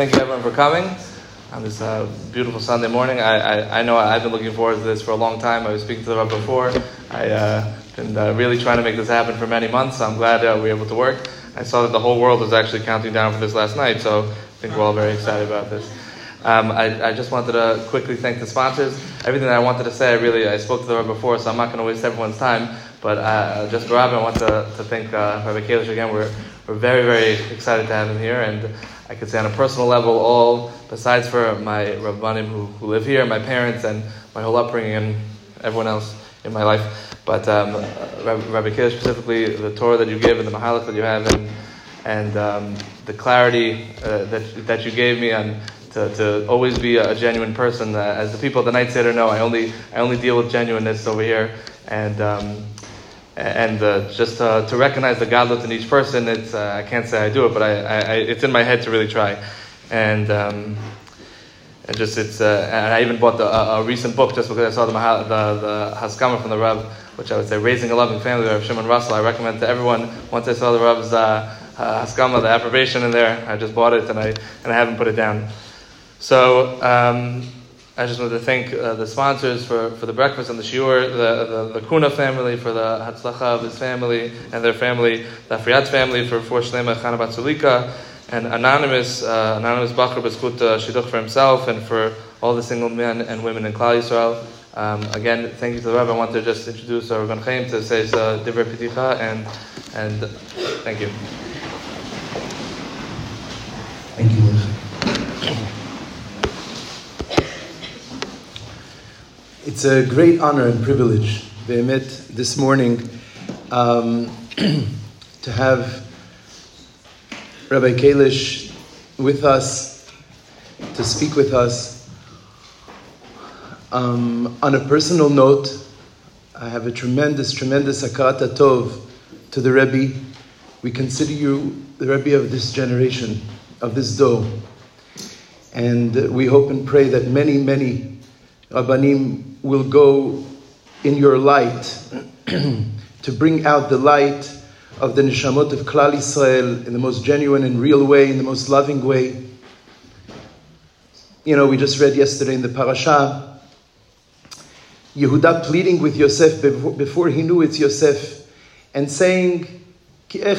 thank you everyone for coming on this uh, beautiful Sunday morning. I, I, I, know I've been looking forward to this for a long time. I was speaking to the Rebbe before. I've uh, been uh, really trying to make this happen for many months, so I'm glad uh, we were able to work. I saw that the whole world was actually counting down for this last night, so I think we're all very excited about this. Um, I, I, just wanted to quickly thank the sponsors. Everything that I wanted to say, I really I spoke to the Rebbe before, so I'm not going to waste everyone's time. But uh, just for Rabbi, I want to, to thank uh, Rabbi Kalish again. We're, we're very, very excited to have him here. And I could say on a personal level, all besides for my Rabbanim who, who live here, my parents, and my whole upbringing, and everyone else in my life. But um, Rabbi Kalish specifically, the Torah that you give and the Mahalach that you have, and, and um, the clarity uh, that, that you gave me on to, to always be a, genuine person. Uh, as the people at the Night Seder know, I only, I only deal with genuineness over here. And um, and uh, just uh, to recognize the godless in each person, it's uh, I can't say I do it, but I, I, it's in my head to really try, and um, and just it's uh, and I even bought the, a recent book just because I saw the the, the Haskama from the Rav, which I would say raising a loving family by Shimon Russell. I recommend to everyone once I saw the Rav's uh, uh, Haskama, the approbation in there. I just bought it and I and I haven't put it down. So. Um, I just want to thank uh, the sponsors for, for the breakfast and the shiur, the, the, the Kuna family for the Hatzlacha of his family and their family, the Afriat family for for Shlema Chana Batzulika, and Anonymous, uh, Anonymous Bachar Beskut Shidduch for himself and for all the single men and women in Klal Yisrael. Um, again, thank you to the Rebbe. I want to just introduce our Gon Chaim to say uh, Divrei Piticha and, and thank you. Thank you. It's a great honor and privilege, Be'emet, this morning um, to have Rabbi Kalish with us, to speak with us. Um, on a personal note, I have a tremendous, tremendous akarat tov to the Rebbe. We consider you the Rebbe of this generation, of this dor. And we hope and pray that many, many Rabbanim will go in your light to bring out the light of the neshamot of Klal Yisrael in the most genuine and real way, in the most loving way. You know, we just read yesterday in the parasha, Yehuda pleading with Yosef before he knew it's Yosef, and saying, how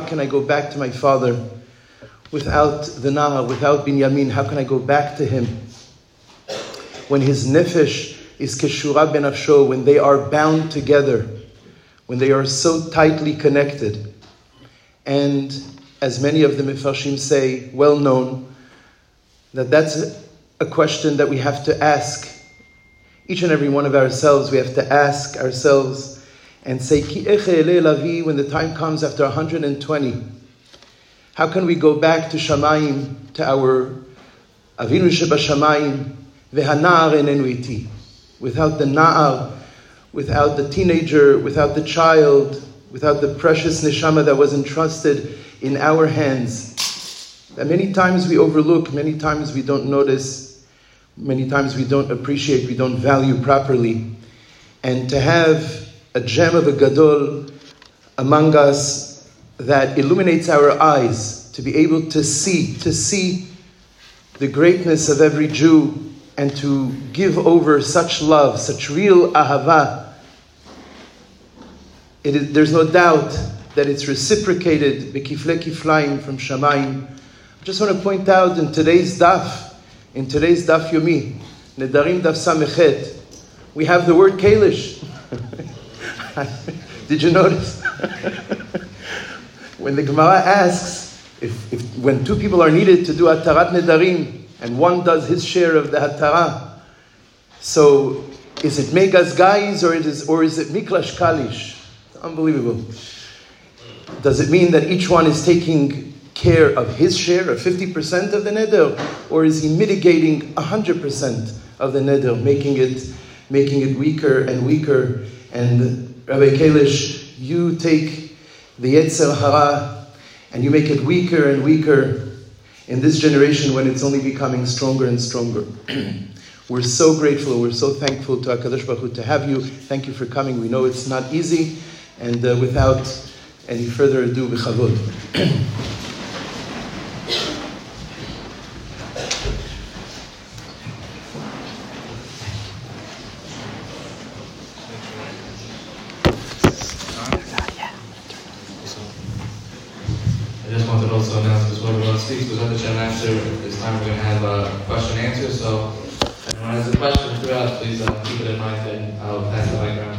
can I go back to my father? Without the Na'ar, without Binyamin? How can I go back to him? When his nefesh is keshura ben afsho, when they are bound together, when they are so tightly connected. And as many of the Mefarshim say, well known, that that's a question that we have to ask. Each and every one of ourselves, we have to ask ourselves and say, Ki lavi, when the time comes after 120, how can we go back to Shamayim, to our Avinu Sheba Shamayim, Vehanar enenu iti, without the Na'ar, without the teenager, without the child, without the precious neshama that was entrusted in our hands. That many times we overlook, many times we don't notice, many times we don't appreciate, we don't value properly. And to have a gem of a gadol among us that illuminates our eyes to be able to see, to see the greatness of every Jew and to give over such love, such real ahava. there's no doubt that it's reciprocated, bekifle kiflaim from Shamayim. I just want to point out in today's daf, in today's daf yomi, Nedarim daf samechet, we have the word kalish. Did you notice? when the Gemara asks if, if when two people are needed to do Hatarat Nedarim and one does his share of the Hatara, so is it Migaz gayiz or, it is, or is it Miklash Kalish? Unbelievable. Does it mean that each one is taking care of his share of 50% of the neder, or is he mitigating 100% of the neder, making it, making it weaker and weaker? And Rabbi Kalish, you take the Yetzer Hara, and you make it weaker and weaker in this generation when it's only becoming stronger and stronger. we're so grateful, we're so thankful to HaKadosh Baruch Hu to have you. Thank you for coming. We know it's not easy, and uh, without any further ado, b'chavod. I just wanted to also announce before everyone speaks, we're going to try and answer this time we're going to have a question and answer. So if anyone has a question throughout, please uh, keep it in mind and I'll pass the mic around.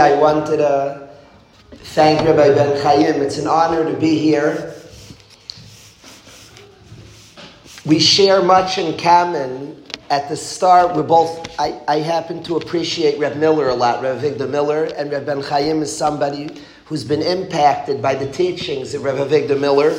I wanted to thank Rabbi Ben Chaim. It's an honor to be here. We share much in common. At the start, we're both, I, I happen to appreciate Reb Miller a lot, Reb Avigdor Miller, and Reb Ben Chaim is somebody who's been impacted by the teachings of Reb Avigdor Miller.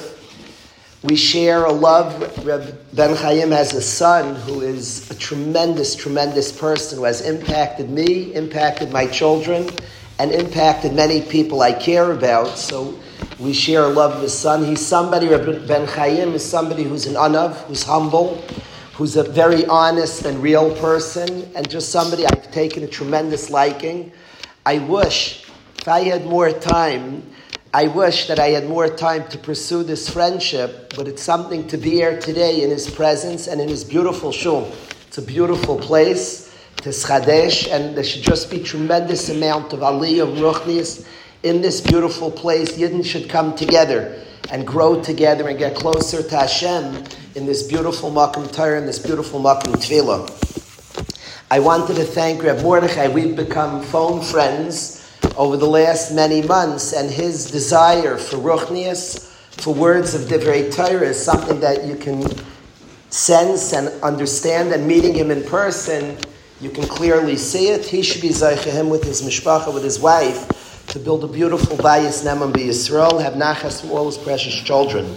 We share a love. Reb Ben Chaim has a son who is a tremendous, tremendous person who has impacted me, impacted my children, and impacted many people I care about. So we share a love of his son. He's somebody, Reb Ben Chaim is somebody who's an anav, who's humble, who's a very honest and real person, and just somebody I've taken a tremendous liking. I wish, if I had more time, I wish that I had more time to pursue this friendship, but it's something to be here today in his presence and in his beautiful shul. It's a beautiful place, it's Chadesh, and there should just be tremendous amount of aliyah, of ruchnis in this beautiful place. Yidden should come together and grow together and get closer to Hashem in this beautiful Makom Torah, and this beautiful Makom Tefillah. I wanted to thank Reb Mordechai. We've become phone friends over the last many months, and his desire for ruchnias, for words of divrei Torah, is something that you can sense and understand. And meeting him in person, you can clearly see it. He should be him with his mishpacha, with his wife, to build a beautiful bayis neman Yisrael, have nachas from all his precious children.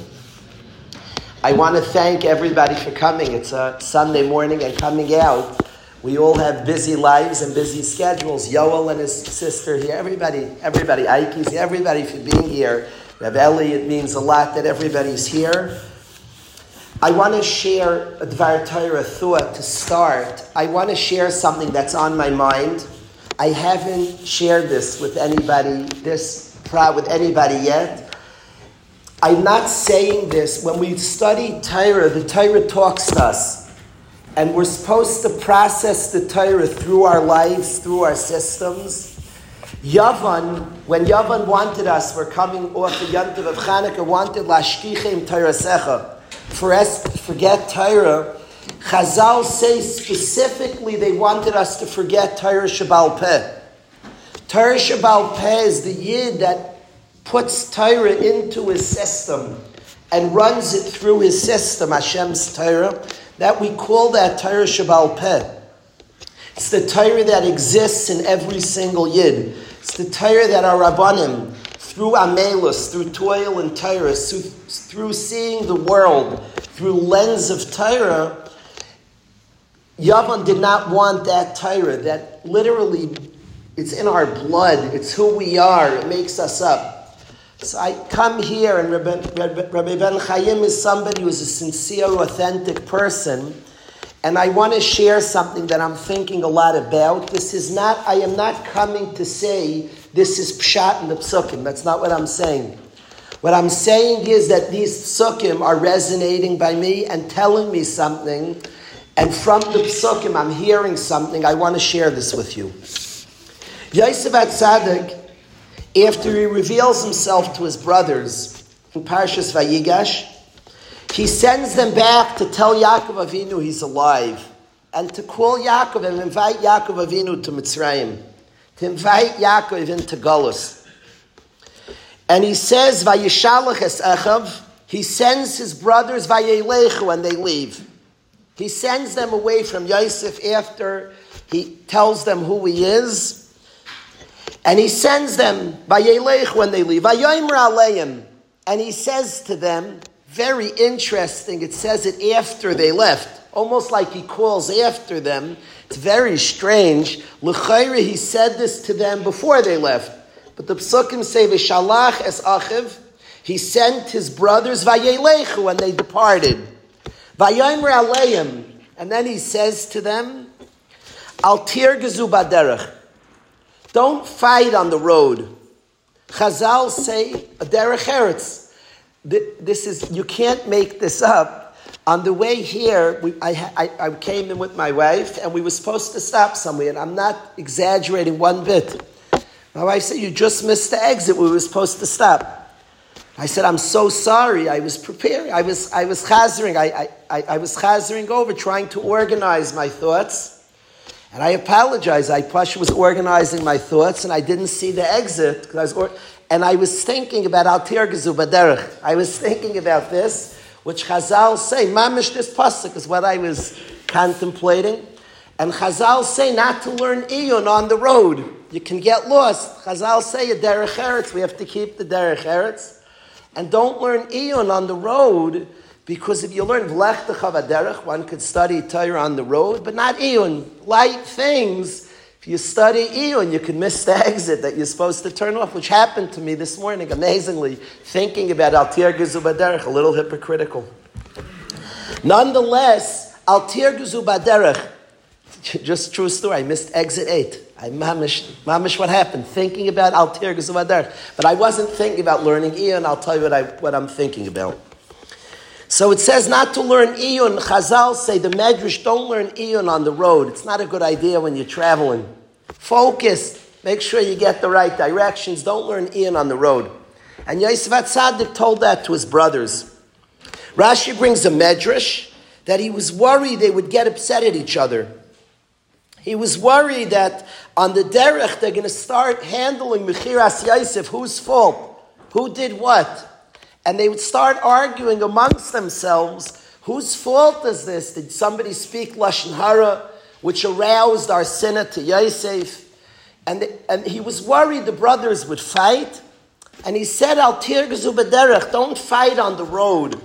I want to thank everybody for coming. It's a Sunday morning and coming out. We all have busy lives and busy schedules. Yoel and his sister here, everybody, everybody, here, everybody for being here. Reb Eli, it means a lot that everybody's here. I want to share a Dvar Torah thought to start. I want to share something that's on my mind. I haven't shared this with anybody, this with anybody yet. I'm not saying this. When we study Torah, the Torah talks to us. And we're supposed to process the Torah through our lives, through our systems. Yavan, when Yavan wanted us, we're coming off the Yantiv of Chanukah, wanted Lashkichem Torah Secha. For us forget Torah, Chazal say specifically they wanted us to forget Torah Shabbal Peh. Torah Shabbal Peh is the Yid that puts Torah into his system and runs it through his system, Hashem's Torah, that we call that Torah Shabbal Peh. It's the Torah that exists in every single Yid. It's the Torah that our Rabbanim, through Amelus, through toil and Torah, through seeing the world through lens of Torah, Yavan did not want that Torah, that literally it's in our blood, it's who we are, it makes us up. So I come here, and Rabbi, Rabbi Ben Chaim is somebody who's a sincere, authentic person, and I want to share something that I'm thinking a lot about. This is not, I am not coming to say this is Pshat in the Psukim. That's not what I'm saying. What I'm saying is that these Psukim are resonating by me and telling me something, and from the Psukim I'm hearing something. I want to share this with you. Yosef Atzadik, after he reveals himself to his brothers in Parshas Vayigash, he sends them back to tell Yaakov Avinu he's alive and to call Yaakov and invite Yaakov Avinu to Mitzrayim, to invite Yaakov into Golos. And he says, Vayishalach es Echav, he sends his brothers Vayelechu and they leave. He sends them away from Yosef after he tells them who he is. And he sends them Vayelech when they leave. Vayoimra aleim. And he says to them, very interesting, it says it after they left. Almost like he calls after them. It's very strange. L'chayre, he said this to them before they left. But the psukim say, V'shalach es achiv, he sent his brothers Vayelechu and they departed. Vayomer Aleim, and then he says to them, Al tirgezu baderech. Don't fight on the road. Chazal say derech eretz. This is you can't make this up. On the way here, we, I, I, I, came in with my wife, and we were supposed to stop somewhere. And I'm not exaggerating one bit. My wife said, "You just missed the exit. We were supposed to stop." I said, "I'm so sorry. I was preparing. I was I was chazering. I, I, I was chazering over, trying to organize my thoughts." And I apologize. I was organizing my thoughts and I didn't see the exit I was, or, and I was thinking about Altir Gezu I was thinking about this, which Chazal say, Mamish this pasuk is what I was contemplating. And Chazal say not to learn Iyun on the road. You can get lost. Chazal say a derech eretz. We have to keep the derech eretz. And don't learn Iyun on the road because if you learn Vlech derech, one could study Torah on the road, but not Iyun. Light things. If you study Iyun, you can miss the exit that you're supposed to turn off, which happened to me this morning, amazingly, thinking about Altir Gezubaderech, a little hypocritical. Nonetheless, Altir Gezubaderech, just true story, I missed exit 8. I mamish, mamish what happened, thinking about Altir Gezubaderech. But I wasn't thinking about learning Iyun, I'll tell you what, I, what I'm thinking about. So it says not to learn Iyun. Chazal say the Medrash don't learn Iyun on the road. It's not a good idea when you're traveling. Focus. Make sure you get the right directions. Don't learn Iyun on the road. And Yosef Atzadik told that to his brothers. Rashi brings a Medrash that he was worried they would get upset at each other. He was worried that on the derech they're going to start handling Mechiras Yosef. Whose fault? Who did what? And they would start arguing amongst themselves whose fault is this? Did somebody speak Lashon Hara, which aroused our sinner to Yosef? And, and he was worried the brothers would fight. And he said, Al tirgazu don't fight on the road.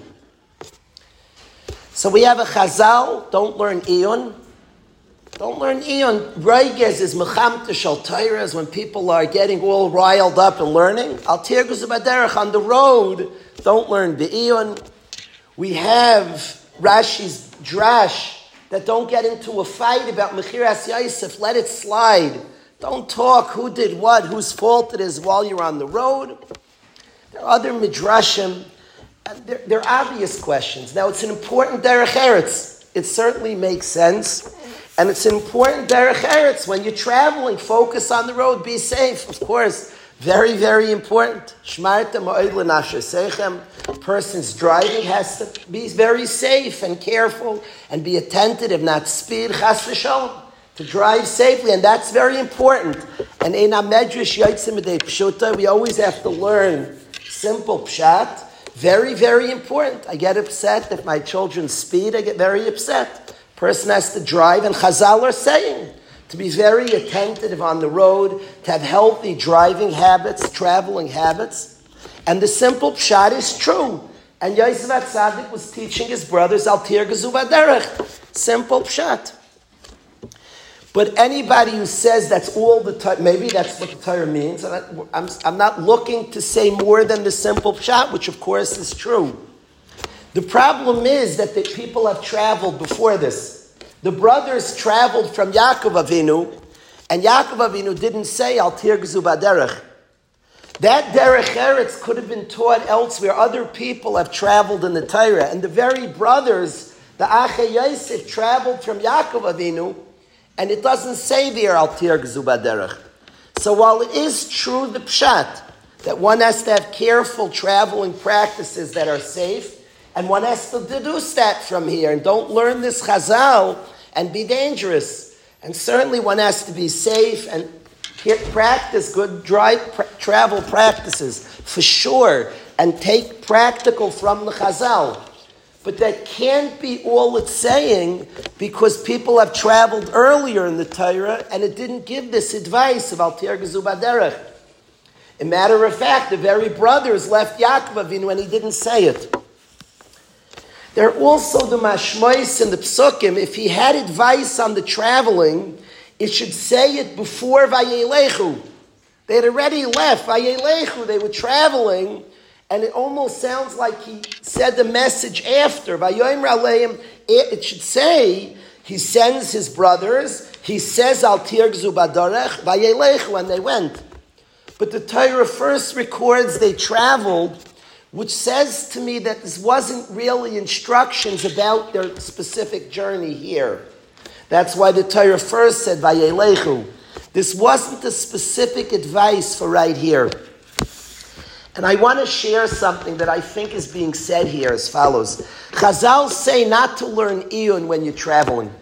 So we have a chazal, don't learn Iyun. Don't learn Iyun. Roiges is mechamte shal when people are getting all riled up and learning. Al tirgazu on the road, don't learn Be'iyun. We have Rashi's drash that don't get into a fight about Mechiras Yosef. Let it slide. Don't talk who did what, whose fault it is while you're on the road. There are other midrashim. They're, they're obvious questions. Now, it's an important derech eretz. It certainly makes sense. And it's important derech eretz. When you're traveling, focus on the road, be safe. Of course, very, very important. Shmarta ma'od l'nasher sechem. Person's driving has to be very safe and careful and be attentive, not speed, to drive safely, and that's very important. And in a medrash pshuta, we always have to learn simple pshat. Very, very important. I get upset if my children speed. I get very upset. Person has to drive, and Chazal are saying to be very attentive on the road, to have healthy driving habits, traveling habits. And the simple pshat is true. And Yosef Atzadik was teaching his brothers Altir Gezuvaderech. Simple pshat. But anybody who says that's all the time, maybe that's what the Torah means. I'm, I'm not looking to say more than the simple pshat, which of course is true. The problem is that the people have traveled before this. The brothers traveled from Yaakov Avinu, and Yaakov Avinu didn't say Al Tirgzu. That derech eretz could have been taught elsewhere. Other people have traveled in the Torah, and the very brothers, the Ache Yosef, traveled from Yaakov Avinu, and it doesn't say there Al Tirgzu Baderech. So while it is true the pshat that one has to have careful traveling practices that are safe, and one has to deduce that from here and don't learn this chazal and be dangerous. And certainly one has to be safe and practice good drive, travel practices for sure and take practical from the chazal. But that can't be all it's saying because people have traveled earlier in the Torah and it didn't give this advice of Altir Gezubaderech. A matter of fact, the very brothers left Yaakov Avinu and he didn't say it. There are also the mashmois and the psukim. If he had advice on the traveling, it should say it before Vayelechu. They had already left Vayelechu. They were traveling, And it almost sounds like he said the message after. It should say he sends his brothers. He says al tirgzu badarech Vayelechu, when they went. But the Torah first records they traveled, which says to me that this wasn't really instructions about their specific journey here. That's why the Torah first said vayelechu. This wasn't the specific advice for right here. And I want to share something that I think is being said here as follows. Chazal say not to learn Iyun when you're traveling.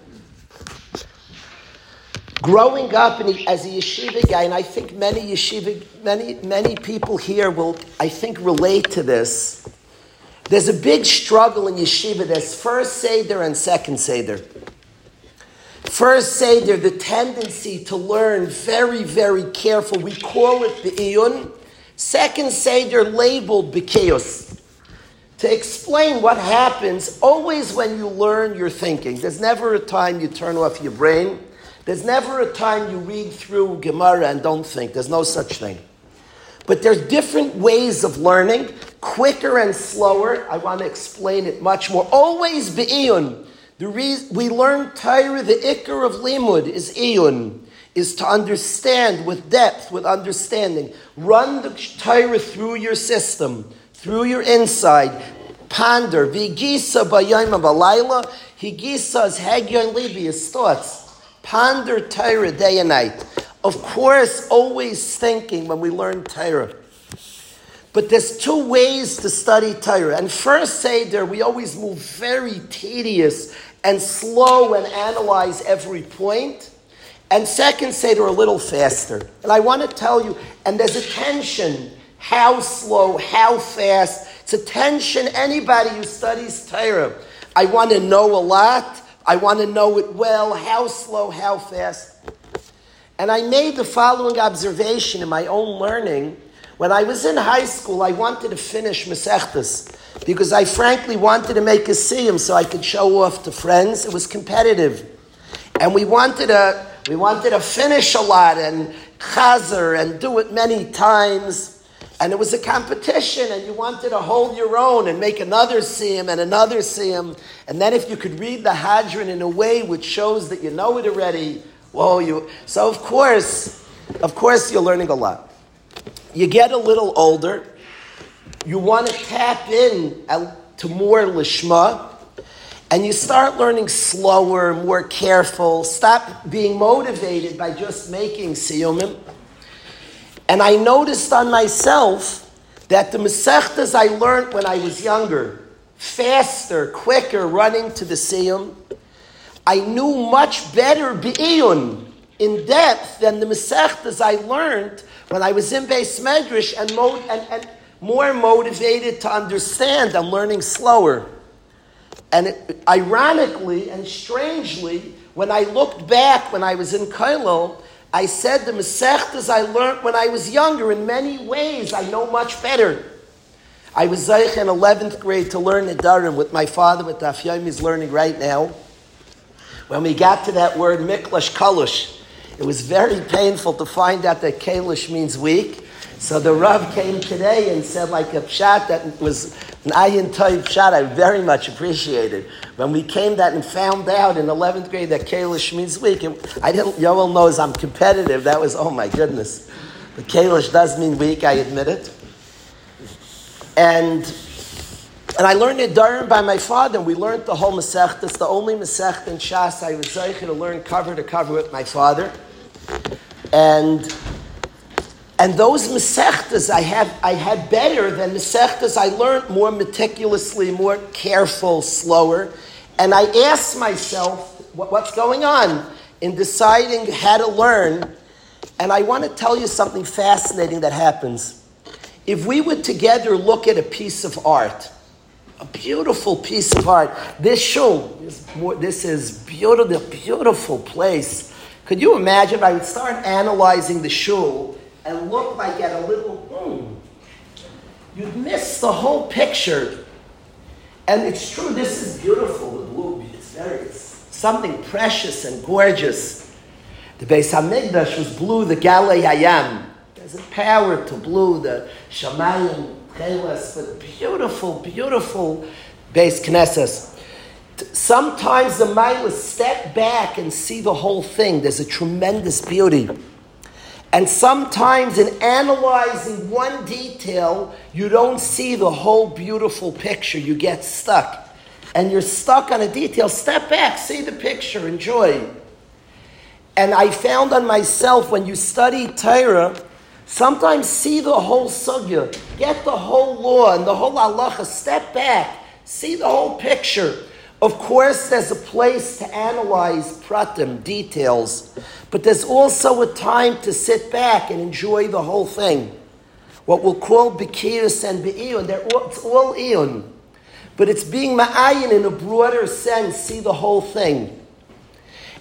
Growing up in, as a yeshiva guy, and I think many yeshiva, many, many people here will, I think, relate to this. There's a big struggle in yeshiva. There's first Seder and second Seder. First Seder, the tendency to learn very, very careful. We call it the Iyun. Second Seder labeled Bekeos. To explain what happens, always when you learn, you're thinking. There's never a time you turn off your brain. There's never a time you read through Gemara and don't think. There's no such thing. But there's different ways of learning, quicker and slower. I want to explain it much more. Always be'iyun. The reason we learn Torah, the ikar of limud is iyun is to understand with depth, with understanding. Run the Torah through your system, through your inside. Ponder. Vigisa bayayim balayla. Higisa is hagyon libi, his thoughts. Ponder Torah day and night. Of course, always thinking when we learn Torah. But there's two ways to study Torah. And first Seder, we always move very tedious and slow and analyze every point. And second Seder a little faster. And I want to tell you, and there's a tension. How slow, how fast. It's a tension anybody who studies Torah. I want to know a lot. I want to know it well. How slow, how fast. And I made the following observation in my own learning. When I was in high school, I wanted to finish Masechtas because I frankly wanted to make a siyum so I could show off to friends. It was competitive. And we wanted to we wanted to finish a lot and chazer and do it many times. And it was a competition, and you wanted to hold your own and make another siyum and another siyum. And then if you could read the hadron in a way which shows that you know it already, whoa, you. So of course, of course, you're learning a lot. You get a little older. You want to tap in to more lishma and you start learning slower, more careful. Stop being motivated by just making siyumim. And I noticed on myself that the Masechtas I learned when I was younger, faster, quicker, running to the siyum, I knew much better bi'iyun in depth than the Masechtas I learned when I was in Beis Medrash and, mo- and, and more motivated to understand. I'm learning slower. And it, ironically and strangely, when I looked back when I was in Kailo, I said the Masechtas I learned when I was younger. In many ways, I know much better. I was in 11th grade to learn Nedarim with my father, with Daf is learning right now. When we got to that word Miklash Kalush, it was very painful to find out that Kalish means weak. So the Rav came today and said like a pshat that was an ayin toiv pshat I very much appreciated. When we came that and found out in 11th grade that Kalish means weak, it, I didn't, Yoel knows I'm competitive. That was, oh my goodness. The Kalish does mean weak, I admit it. And and I learned it Durham by my father, and we learned the whole Masechta. It's the only Masechta in Shas I was to learn cover to cover with my father. And and those mesechtas I have, I had better than mesechtas I learned more meticulously, more careful, slower. And I asked myself, what's going on in deciding how to learn? And I want to tell you something fascinating that happens. If we would together look at a piece of art, a beautiful piece of art, this shul, this, this is beautiful, beautiful place. Could you imagine I would start analyzing the shul and look like at a little, hmm, you'd miss the whole picture. And it's true, this is beautiful, the blue. It's very, it's something precious and gorgeous. The Beis Hamikdash was blue, the Galei Hayam. There's a power to blue, the Shamayim Chelas, but beautiful, beautiful Beis Knesses. Sometimes the Milah step back and see the whole thing. There's a tremendous beauty. And sometimes in analyzing one detail, you don't see the whole beautiful picture. You get stuck. And you're stuck on a detail. Step back, see the picture, enjoy. And I found on myself when you study Torah, sometimes see the whole sugya, get the whole law and the whole halacha, step back, see the whole picture. Of course, there's a place to analyze pratim, details, but there's also a time to sit back and enjoy the whole thing. What we'll call Bikirus and Be'iyun, it's all Iyun. But it's being Ma'ayin in a broader sense, see the whole thing.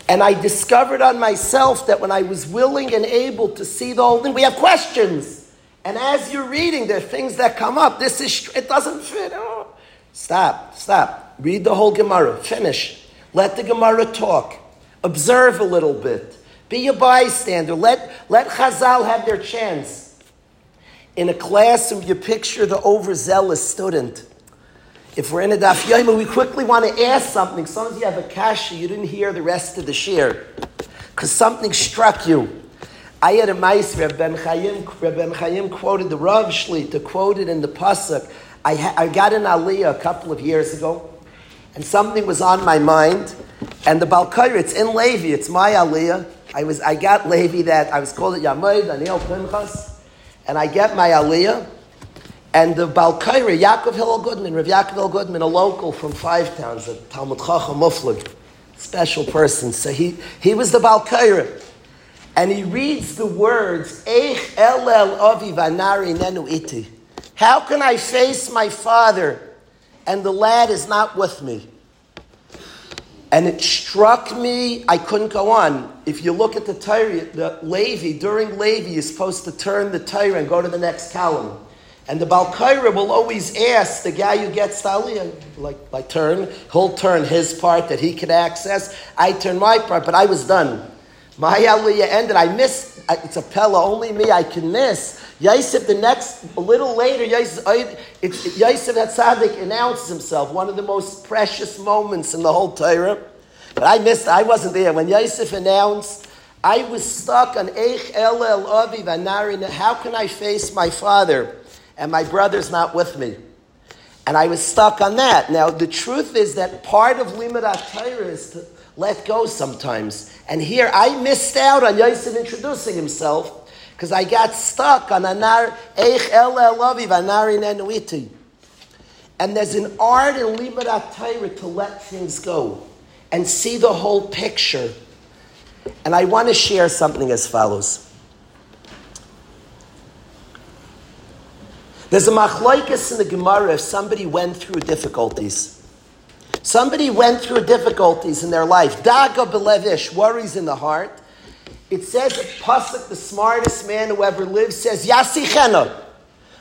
And I discovered on myself that when I was willing and able to see the whole thing, we have questions. And as you're reading, there are things that come up. This is, it doesn't fit. Oh. Stop, stop. Read the whole Gemara. Finish. Let the Gemara talk. Observe a little bit. Be a bystander. Let, let Chazal have their chance. In a classroom, you picture the overzealous student. If we're in a daf yomi, we quickly want to ask something. Sometimes you have a kasha, you didn't hear the rest of the shiur. Because something struck you. I had a mice, Reb Ben Chaim, Reb Ben Chaim quoted the Rav Shlita, quoted in the Pasuk. I, ha- I got an aliyah a couple of years ago and something was on my mind. And the Balkair, it's in Levi, it's my aliyah. I was, I got Levi that I was called it Yamoid Daniel Pinchas, and I get my aliyah. And the Balkair, Yaakov Hillel Goodman, Rav Yaakov Hillel Goodman, a local from Five Towns, a Talmid Chacham Muflag, special person. So he, he was the Balkair. And he reads the words, Eich El El Avi Vanari Nenu Iti. How can I face my father and the lad is not with me. And it struck me, I couldn't go on. If you look at the Torah, the Levi, during Levi, you're supposed to turn the Torah and go to the next column. And the Balkaira will always ask the guy who gets the aliyah, like, like turn, he'll turn his part that he could access. I turn my part, but I was done. My aliyah ended. I missed, it's a Pella, only me I can miss. Yosef, the next, a little later, Yosef, Hatzadik announces himself, one of the most precious moments in the whole Torah. But I missed, I wasn't there. When Yosef announced, I was stuck on Eich El El Avi. How can I face my father and my brother's not with me? And I was stuck on that. Now, the truth is that part of Limud Torah is to let go sometimes. And here I missed out on Yosef introducing himself because I got stuck on anar eich el elavi vanari nenuiti. And there's an art in Limud Torah to let things go and see the whole picture. And I want to share something as follows. There's a machlaikas in the Gemara if somebody went through difficulties. Somebody went through difficulties in their life. Daga belevish, worries in the heart. It says Pasuk, the smartest man who ever lived, says, Yasichena.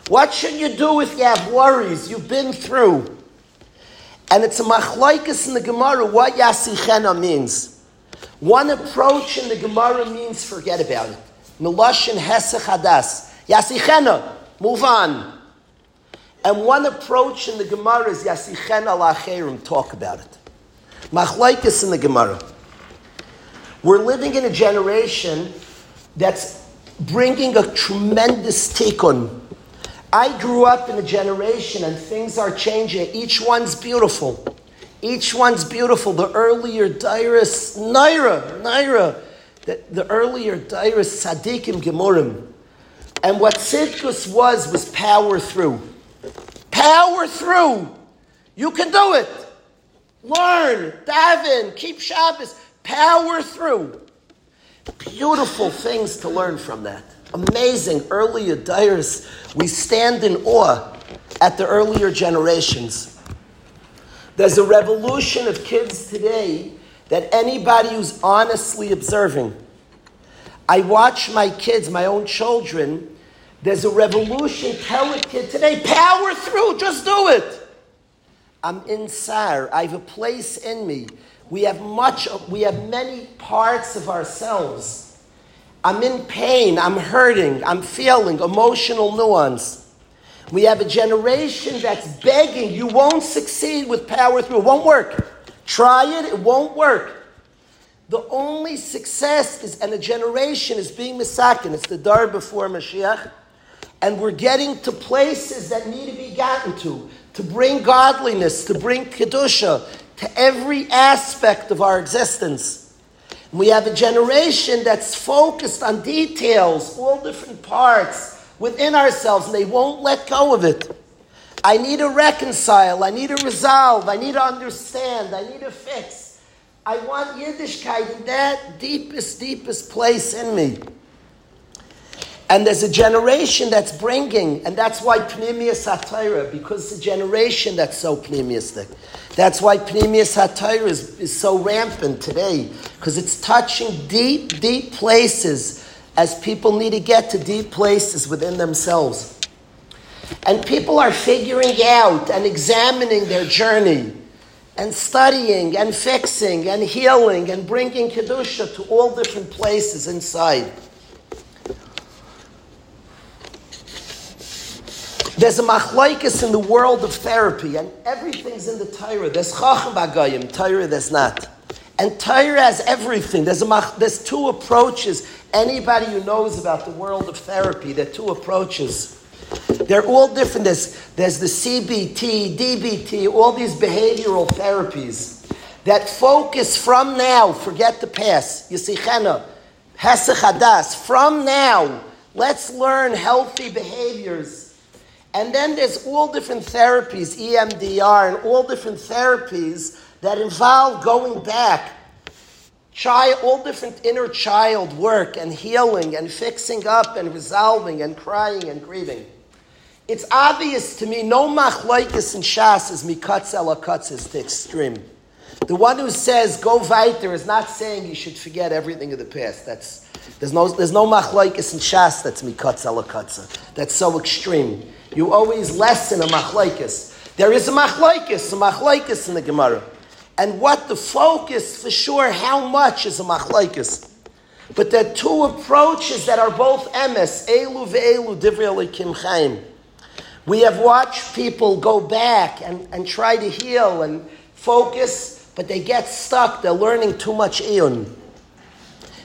What should you do if you have worries you've been through? And it's a machlaikas in the Gemara what Yasichena means. One approach in the Gemara means forget about it. Milashin Hesech Hadas. Yasichena, move on. And one approach in the Gemara is Yasichena Lacherim, talk about it. Machlaikas in the Gemara. We're living in a generation that's bringing a tremendous tikkun. I grew up in a generation and things are changing. Each one's beautiful. Each one's beautiful. The earlier Dairis, Naira, Naira, the, the earlier Dairis Sadikim Gemurim. And what Tzidkus was, was power through. Power through. You can do it. Learn, daven, keep Shabbos. Power through. Beautiful things to learn from that. Amazing earlier dyers. We stand in awe at the earlier generations. There's a revolution of kids today that anybody who's honestly observing. I watch my kids, my own children. There's a revolution. Tell a kid today, power through, just do it. I'm in Sar. I have a place in me we have much, we have many parts of ourselves. I'm in pain, I'm hurting, I'm feeling emotional nuance. We have a generation that's begging, you won't succeed with power through. It won't work. Try it, it won't work. The only success is, and a generation is being misakin. It's the dar before Mashiach. And we're getting to places that need to be gotten to, to bring godliness, to bring kedusha to every aspect of our existence. We have a generation that's focused on details, all different parts within ourselves, and they won't let go of it. I need to reconcile, I need to resolve, I need to understand, I need to fix. I want Yiddishkeit in that deepest, deepest place in me. And there's a generation that's bringing, and that's why Pnimius HaTorah, because it's a generation that's so pneumistic. That's why Pnimius HaTorah is, is so rampant today, because it's touching deep, deep places as people need to get to deep places within themselves. And people are figuring out and examining their journey and studying and fixing and healing and bringing Kedusha to all different places inside. There's a machlaikis in the world of therapy, and everything's in the Torah. There's chacham bagayim, Torah there's not. And Torah has everything. There's, a there's two approaches. Anybody who knows about the world of therapy, there are two approaches. They're all different. There's, there's the CBT, DBT, all these behavioral therapies that focus from now, forget the past. Yasichena, Hesach Hadas, from now, let's learn healthy behaviors. And then there's all different therapies, EMDR, and all different therapies that involve going back. Child, all different inner child work and healing and fixing up and resolving and crying and grieving. It's obvious to me, no machlaikis and shas is mikatz elakatz is the extreme. The one who says go weiter is not saying you should forget everything of the past. That's there's no there's no machlaikis and shas that's mikatz elakatz. That's so extreme. You always lessen a machlaikis. There is a machlaikis, a machlaikis in the Gemara. And what the focus for sure, how much is a machlaikis? But there are two approaches that are both emes, elu ve'elu divrei kim chaim. We have watched people go back and, and try to heal and focus, but they get stuck. They're learning too much iyun.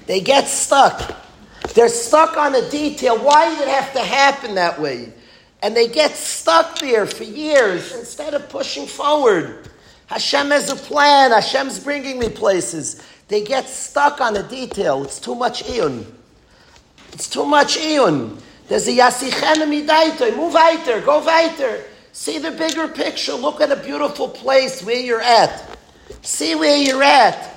They get stuck. They're stuck on a detail. Why did it have to happen that way? And they get stuck there for years instead of pushing forward. Hashem has a plan. Hashem's bringing me places. They get stuck on a detail. It's too much iyun. It's too much iyun. There's a Yasichena Midaito. Move weiter. Go weiter. See the bigger picture. Look at a beautiful place where you're at. See where you're at.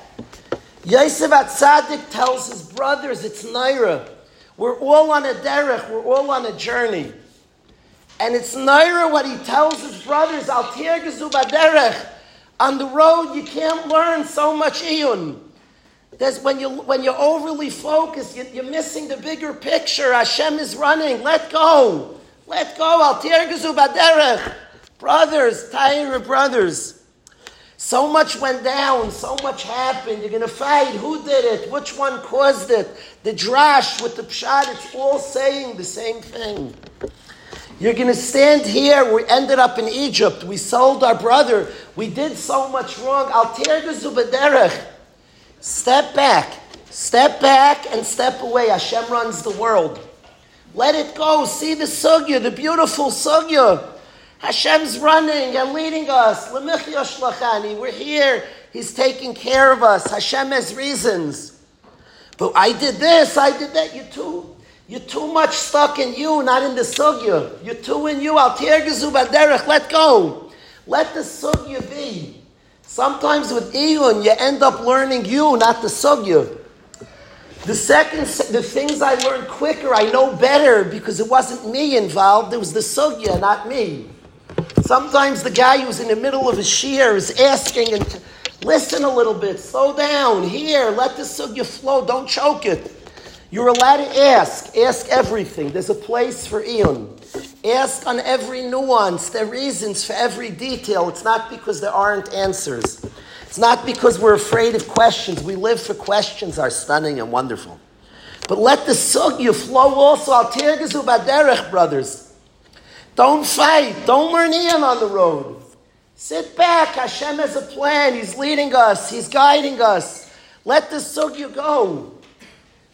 Yosef Atzadik tells his brothers, it's Naira. We're all on a derech. We're all on a journey. And it's Naira what he tells his brothers, Al derech. On the road, you can't learn so much iyun. There's, when, you, when you're overly focused, you, are missing the bigger picture. Hashem is running. Let go. Let go. Al baderech. Brothers, Tyre brothers. So much went down. So much happened. You're going to fight. Who did it? Which one caused it? The drash with the pshat, it's all saying the same thing. You're going to stand here. We ended up in Egypt. We sold our brother. We did so much wrong. Al baderech. Step back. Step back and step away. Hashem runs the world. Let it go. See the sugya, the beautiful sugya. Hashem's running and leading us. We're here. He's taking care of us. Hashem has reasons. But I did this, I did that. You too. You're too much stuck in you, not in the sugya. You're too in you. Al Let go. Let the sugya be. Sometimes with iyun, you end up learning you, not the sugya. The second, the things I learned quicker, I know better because it wasn't me involved. It was the sugya, not me. Sometimes the guy who's in the middle of a shiur is asking and listen a little bit, slow down, here, let the sugya flow, don't choke it. You're allowed to ask. Ask everything. There's a place for iyun. Ask on every nuance. There are reasons for every detail. It's not because there aren't answers. It's not because we're afraid of questions. We live for questions are stunning and wonderful. But let the sugya flow also. Al tirgazu brothers. Don't fight. Don't learn Iyun on the road. Sit back. Hashem has a plan. He's leading us. He's guiding us. Let the sugya go.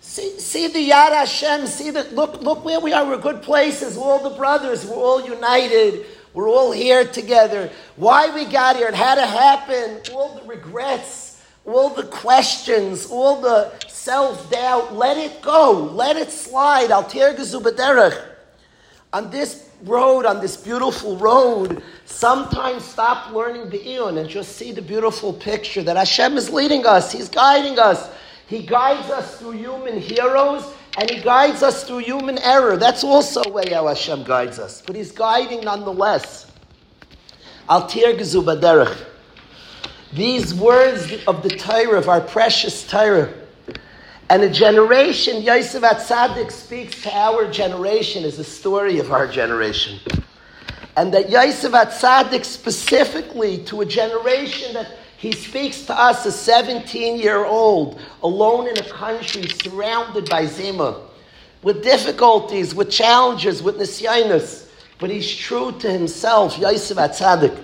See, see the Yad Hashem. See that. Look, look where we are. We're good places. We're all the brothers. We're all united. We're all here together. Why we got here It had to happen. All the regrets, all the questions, all the self doubt. Let it go. Let it slide. Al Gazu On this road, on this beautiful road, sometimes stop learning the Iyun and just see the beautiful picture that Hashem is leading us. He's guiding us. He guides us through human heroes and He guides us through human error. That's also a way how Hashem guides us. But He's guiding nonetheless. Al Tir Baderech. These words of the Torah, of our precious Torah, and a generation, Yosef Atzadik speaks to our generation as a story of our generation. And that Yosef Atzadik specifically to a generation that he speaks to us, a 17 year old, alone in a country surrounded by Zima, with difficulties, with challenges, with nisyanis. But he's true to himself, Yosef Atzadik.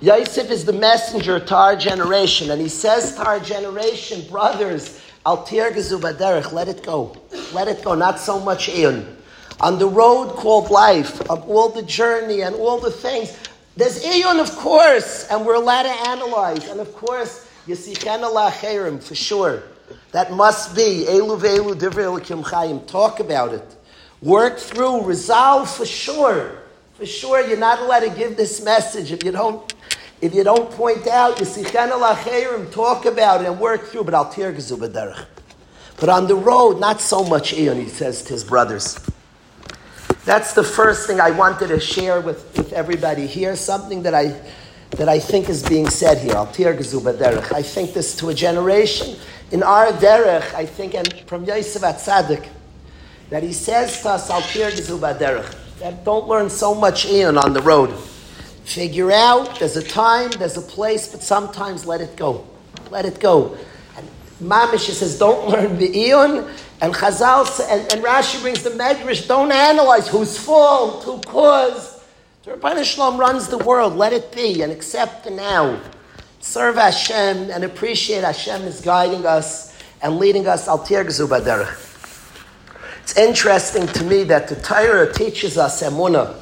Yosef is the messenger to our generation, and he says to our generation, brothers, let it go. Let it go, not so much in. On the road called life, of all the journey and all the things, there's Iyun, of course, and we're allowed to analyze. And of course, Yisichen Allah Chayrim, for sure. That must be. Elu ve'elu divrei chayim. Talk about it. Work through, resolve for sure. For sure, you're not allowed to give this message if you don't if you don't point out, Yisichen Allah Chayrim, talk about it and work through, but I'll tear But on the road, not so much Iyun, he says to his brothers. That's the first thing I wanted to share with, with everybody here, something that I, that I think is being said here. I think this to a generation. In our derech, I think, and from Yosef Atzadik, that he says to us, derech. That don't learn so much Iyun on the road. Figure out, there's a time, there's a place, but sometimes let it go. Let it go. And Mamish says, don't learn the Iyun and Chazal and, and Rashi brings the Medrash. Don't analyze whose fault, who caused. The Ribono Shel Olam runs the world. Let it be and accept the now. Serve Hashem and appreciate Hashem is guiding us and leading us al derech. It's interesting to me that the Torah teaches us emunah.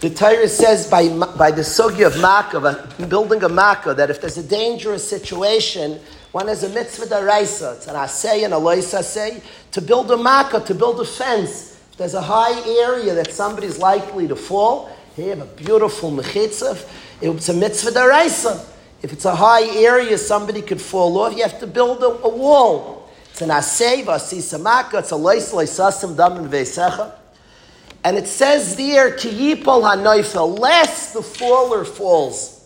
The Torah says by, by the sugya of Makkah, building a Makkah, that if there's a dangerous situation, one is a mitzvah daraisa, it's an asay and a lois asay, to build a makkah, to build a fence. If there's a high area that somebody's likely to fall, you have a beautiful mechitzah. It's a mitzvah daraisa. If it's a high area somebody could fall off, you have to build a, a wall. It's an asay, vasisa makkah, it's a lois loisasim damin veisecha. And it says there, ki yipol hanoifel, less the faller falls.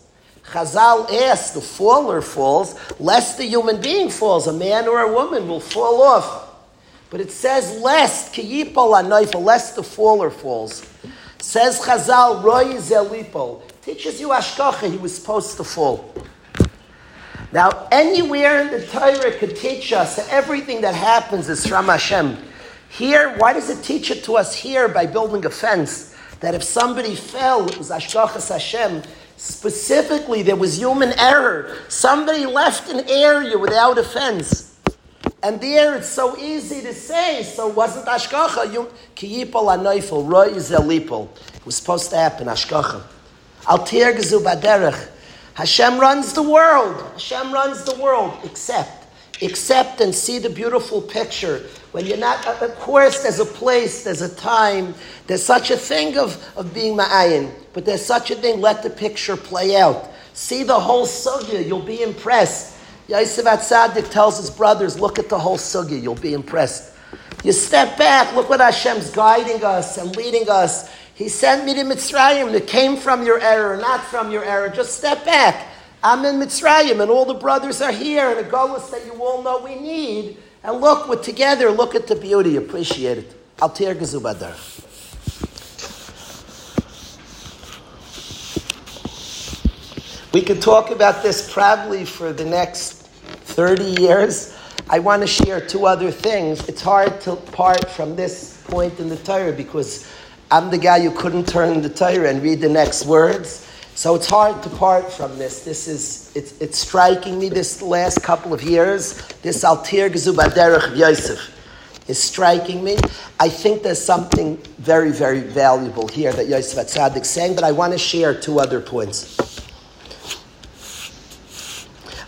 Chazal asks, the faller falls, lest the human being falls, a man or a woman will fall off. But it says lest, lest the faller falls. Says Chazal, roy zelipol, teaches you ashkacha, he was supposed to fall. Now, anywhere in the Torah could teach us that everything that happens is from Hashem. Here, why does it teach it to us here by building a fence? That if somebody fell, it was Ashkachas Hashem, Specifically, there was human error. Somebody left an area without a fence. And there it's so easy to say, so wasn't Ashkacha. Kiyipol anoifel, roy zelipol. It was supposed to happen, Ashkacha. Al tirgzu baderech. Hashem runs the world. Hashem runs the world, except accept and see the beautiful picture. When you're not, of course, there's a place, there's a time, there's such a thing of, of being ma'ayin, but there's such a thing, let the picture play out. See the whole sugya, you'll be impressed. Yosef Atzadik tells his brothers, look at the whole sugya, you'll be impressed. You step back, look what Hashem's guiding us and leading us. He sent me to Mitzrayim that came from your error, not from your error. Just step back. I'm in Mitzrayim, and all the brothers are here, and a gullus that you all know we need. And look, we're together. Look at the beauty. Appreciate it. Altir Gazubadar. We could talk about this probably for the next 30 years. I want to share two other things. It's hard to part from this point in the Torah because I'm the guy who couldn't turn the Torah and read the next words. So it's hard to part from this. This is it's, it's striking me this last couple of years. This Altir Gezubaderech Yosef is striking me. I think there's something very, very valuable here that Yosef Atzadik is saying, but I want to share two other points.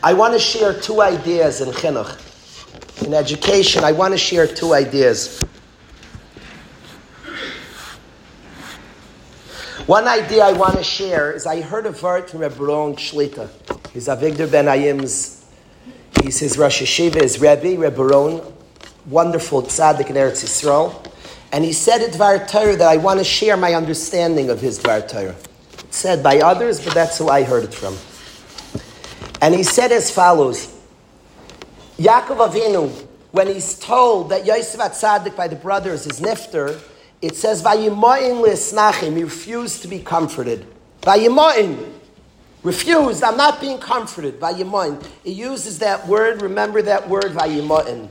I want to share two ideas in chinuch. In education, I want to share two ideas. One idea I want to share is I heard a word from Rebbe Ron Shlita. He's Avigdor Ben Ayim's, he's his Rosh Yeshiva, his Rebbe, Rebbe Ron, wonderful tzaddik in Eretz Yisrael. And he said at Dvar Torah that I want to share my understanding of his Dvar Torah. It's said by others, but that's who I heard it from. And he said as follows, Yaakov Avinu, when he's told that Yosef Atzadik by the brothers is Nifter, it says, Vayimoin lisnachim, he refused to be comforted. Vayimoin, refused, I'm not being comforted. Vayimoin. He uses that word, remember that word, Vayimoin.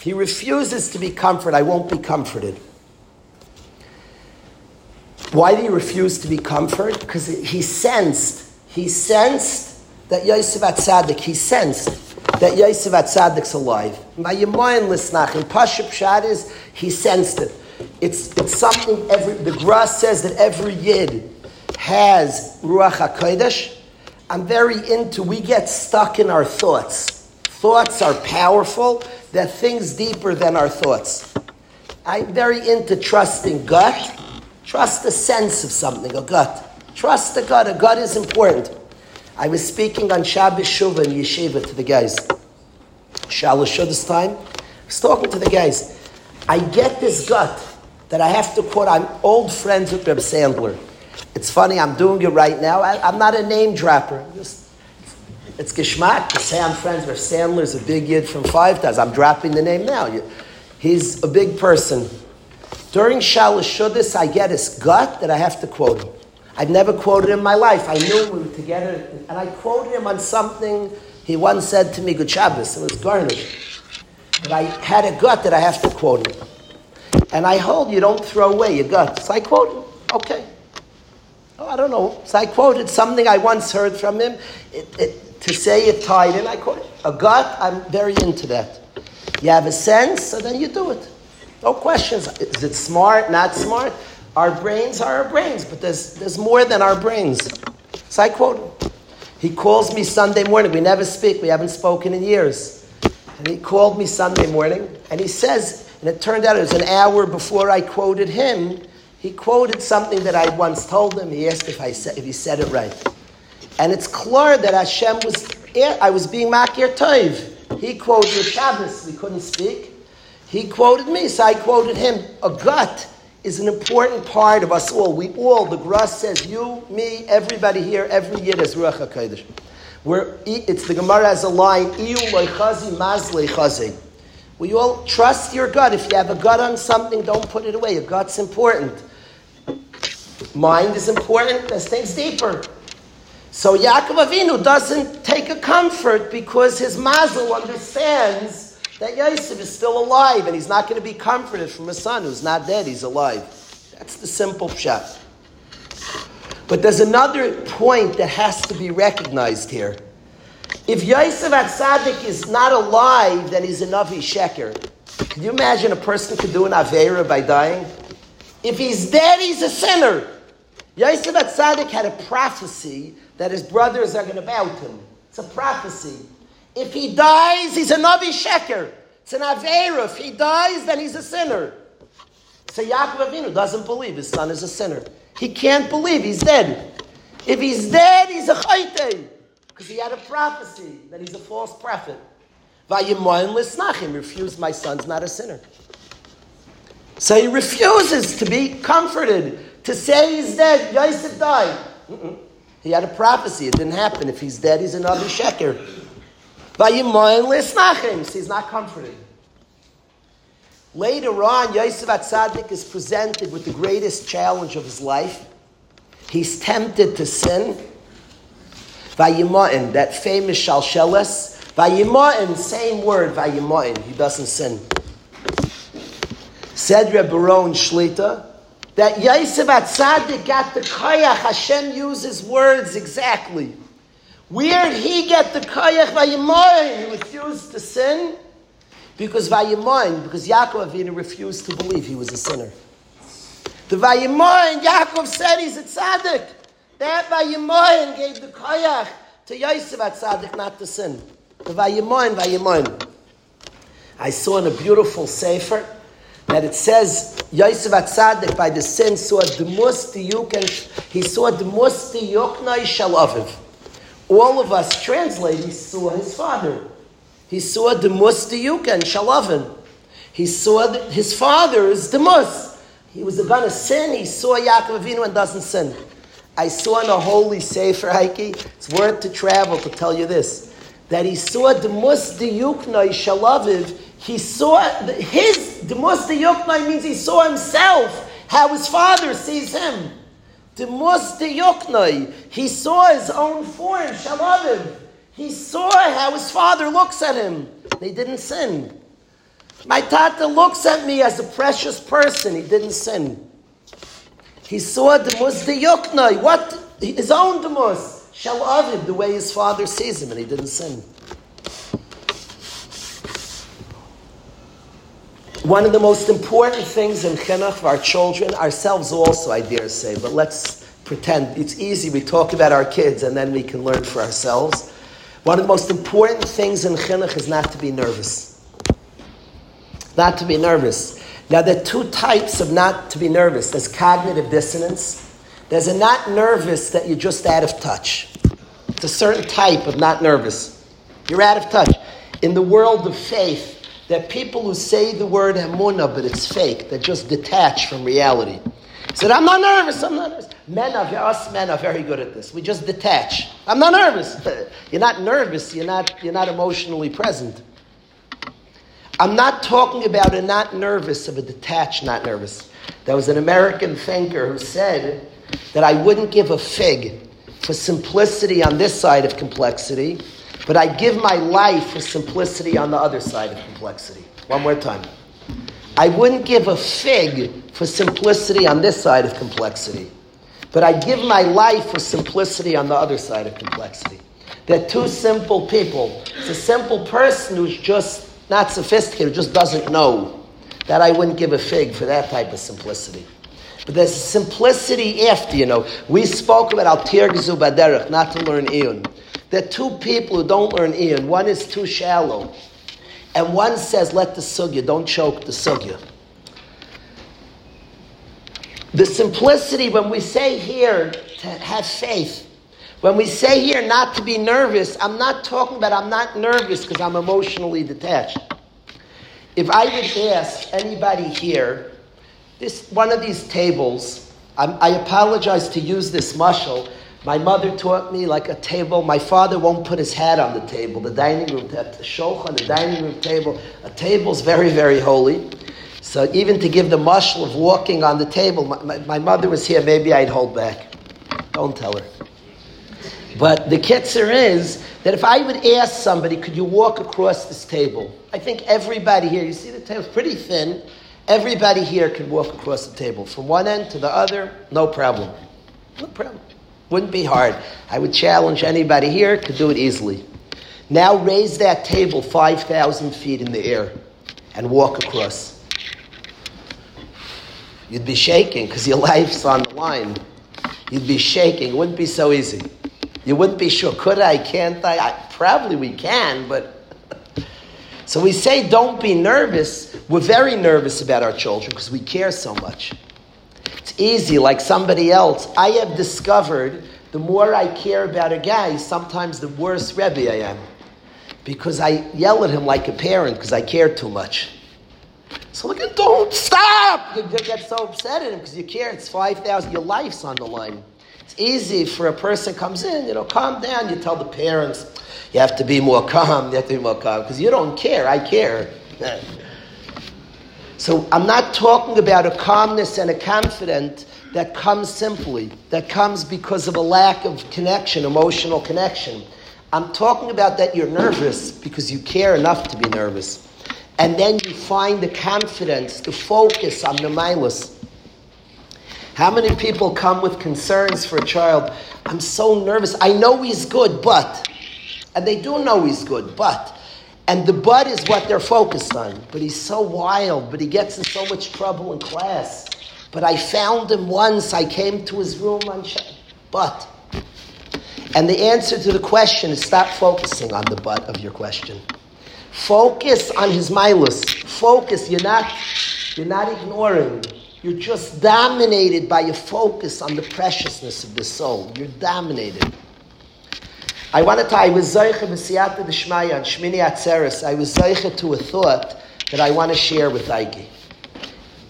He refuses to be comforted, I won't be comforted. Why did he refuse to be comforted? Because he sensed, he sensed that Yosef Atzadik, he sensed that Yosef Atzadik's alive. Vayimoin lisnachim, Pashut Pshat is, he sensed it. It's, it's something every, the Gra says that every Yid has Ruach HaKodesh. I'm very into, we get stuck in our thoughts. Thoughts are powerful, they're things deeper than our thoughts. I'm very into trusting gut. Trust the sense of something, a gut. Trust the gut. A gut is important. I was speaking on Shabbos Shuvah in Yeshiva to the guys. Shalosh this time. I was talking to the guys. I get this gut that I have to quote. I'm old friends with Reb Sandler. It's funny, I'm doing it right now. I, am not a name dropper. Just, it's geschmack to say I'm friends with Sandler's a big yid from Five Towns. I'm dropping the name now. He's a big person. During Shalosh Seudos, I get his gut that I have to quote him. I've never quoted him in my life. I knew we were together, and I quoted him on something he once said to me, Good Shabbos. It was garnished. But I had a gut that I have to quote him. And I hold you don't throw away your gut. So I quote, okay. Oh, I don't know. So I quoted something I once heard from him. It, it, to say it tied in, I quoted a gut. I'm very into that. You have a sense, so then you do it. No questions. Is it smart? Not smart? Our brains are our brains, but there's, there's more than our brains. So I quote. He calls me Sunday morning. We never speak. We haven't spoken in years. And he called me Sunday morning, and he says, and it turned out it was an hour before I quoted him. He quoted something that I once told him. He asked if, I said, if he said it right. And it's clear that Hashem was, I was being Makir Toiv. He quoted Shabbos, we couldn't speak. He quoted me, so I quoted him. A gut is an important part of us all. We all, the Gra says, you, me, everybody here, every Yid is Ruach HaKodesh. Where it's the Gemara has a line, Iu loichazi maz leichazi. You all trust your gut? If you have a gut on something, don't put it away. Your gut's important. Mind is important. There's things deeper. So Yaakov Avinu doesn't take a comfort because his mazel understands that Yosef is still alive and he's not going to be comforted from a son who's not dead, he's alive. That's the simple pshat. But there's another point that has to be recognized here. If Yosef Atzadik is not alive, then he's a Navi Sheker. Can you imagine a person could do an Avera by dying? If he's dead, he's a sinner. Yosef Atzadik had a prophecy that his brothers are going to bow him. It's a prophecy. If he dies, he's a Navi Sheker. It's an Avera. If he dies, then he's a sinner. So Yaakov Avinu doesn't believe his son is a sinner. He can't believe he's dead. If he's dead, he's a chayte. Because he had a prophecy that he's a false prophet. Vayimoyin lisnachim, refused my son's not a sinner. So he refuses to be comforted, to say he's dead. Yosef died. Mm-mm. He had a prophecy. It didn't happen. If he's dead, he's another sheker. Vayimoyin lisnachim. So he's not comforted. Later on, Yosef Atzadik is presented with the greatest challenge of his life. He's tempted to sin. Vayimain, that famous shalsheles. Vayimain, same word, Vayimain. He doesn't sin. Said Rebbe Ron Shlita, that Yosef Atzadik got the koyach. Hashem uses words exactly. Where did he get the koyach Vayimoin? He refused to sin because Vayimoin, because Yaakov Avinu refused to believe he was a sinner. The Vayimoin, Yaakov said he's a tzaddik. That Vayimoin gave the koyach to Yosef Atzadik not to sin. The Vayimoin, Vayimoin. I saw in a beautiful sefer that it says Yosef Atzadik by the sin saw the mustiyuk and he saw the most mustiyuknai shalaviv. All of us translate he saw his father. He saw the most mustiyuk and shalavin. He saw his father's the mus. He was going to sin. He saw Yaakov Avinu and doesn't sin. I saw in a holy sefer, Heike, it's worth to travel to tell you this that he saw the mus diyuknai shalaviv. He saw his the mus diyuknai means he saw himself how his father sees him. The mus diyuknai he saw his own form shalaviv. He saw how his father looks at him. They didn't sin. My tata looks at me as a precious person. He didn't sin. He saw the mus diyuknai. What his own demus. Shalaviv, the way his father sees him, and he didn't sin. One of the most important things in chinuch of our children, ourselves also, I dare say, but let's pretend it's easy. We talk about our kids and then we can learn for ourselves. One of the most important things in chinuch is not to be nervous. Not to be nervous. Now, there are two types of not to be nervous. There's cognitive dissonance. There's a not nervous that you're just out of touch. It's a certain type of not nervous. You're out of touch. In the world of faith, there are people who say the word emunah, but it's fake. They're just detached from reality. Said, I'm not nervous, I'm not nervous. Men are, us men are very good at this. We just detach. I'm not nervous. you're not nervous, you're not, you're not emotionally present. I'm not talking about a not nervous of a detached not nervous. There was an American thinker who said that I wouldn't give a fig for simplicity on this side of complexity, but I give my life for simplicity on the other side of complexity. One more time. I wouldn't give a fig for simplicity on this side of complexity, but I give my life for simplicity on the other side of complexity. They're two simple people. It's a simple person who's just not sophisticated, just doesn't know. That I wouldn't give a fig for that type of simplicity. But there's simplicity after, you know. We spoke about al tirgzu baderech, not to learn iyun. There are two people who don't learn iyun. One is too shallow. And one says, let the sugya, don't choke the sugya. The simplicity, when we say here to have faith, when we say here not to be nervous, I'm not talking about I'm not nervous because I'm emotionally detached. If I would ask anybody here, this one of these tables, I'm, i apologize to use this mushel. My mother taught me like a table. My father won't put his hat on the table. The dining room, the shulchan, the dining room table. A table's very, very holy. So even to give the mushel of walking on the table, my, my, my mother was here. Maybe I'd hold back. Don't tell her. But the kitzer is that if I would ask somebody, could you walk across this table? I think everybody here, you see the table's pretty thin. Everybody here can walk across the table from one end to the other, no problem. No problem. Wouldn't be hard. I would challenge anybody here to do it easily. Now raise that table 5,000 feet in the air and walk across. You'd be shaking because your life's on the line. You'd be shaking. It wouldn't be so easy. You wouldn't be sure, could I, can't I? I probably we can, but so we say don't be nervous. We're very nervous about our children because we care so much. It's easy, like somebody else. I have discovered the more I care about a guy, sometimes the worse Rebbe I am. Because I yell at him like a parent because I care too much. So look at don't stop! You get so upset at him because you care. It's 5,000, your life's on the line. It's easy for a person comes in, you know, calm down. You tell the parents, you have to be more calm. You have to be more calm because you don't care. I care. So I'm not talking about a calmness and a confidence that comes simply, that comes because of a lack of connection, emotional connection. I'm talking about that you're nervous because you care enough to be nervous. And then you find the confidence to focus on the mindless. How many people come with concerns for a child? I'm so nervous. I know he's good, but. And they do know he's good, but. And the but is what they're focused on. But he's so wild, but he gets in so much trouble in class. But I found him once. I came to his room on but. And the answer to the question is stop focusing on the but of your question. Focus on his milus. Focus. You're not, you're not ignoring. You're just dominated by your focus on the preciousness of the soul. You're dominated. I want to tell you, I was B'siyata D'Shmaya on Shmini Atzeres. I was Zeicha to a thought that I want to share with Ike.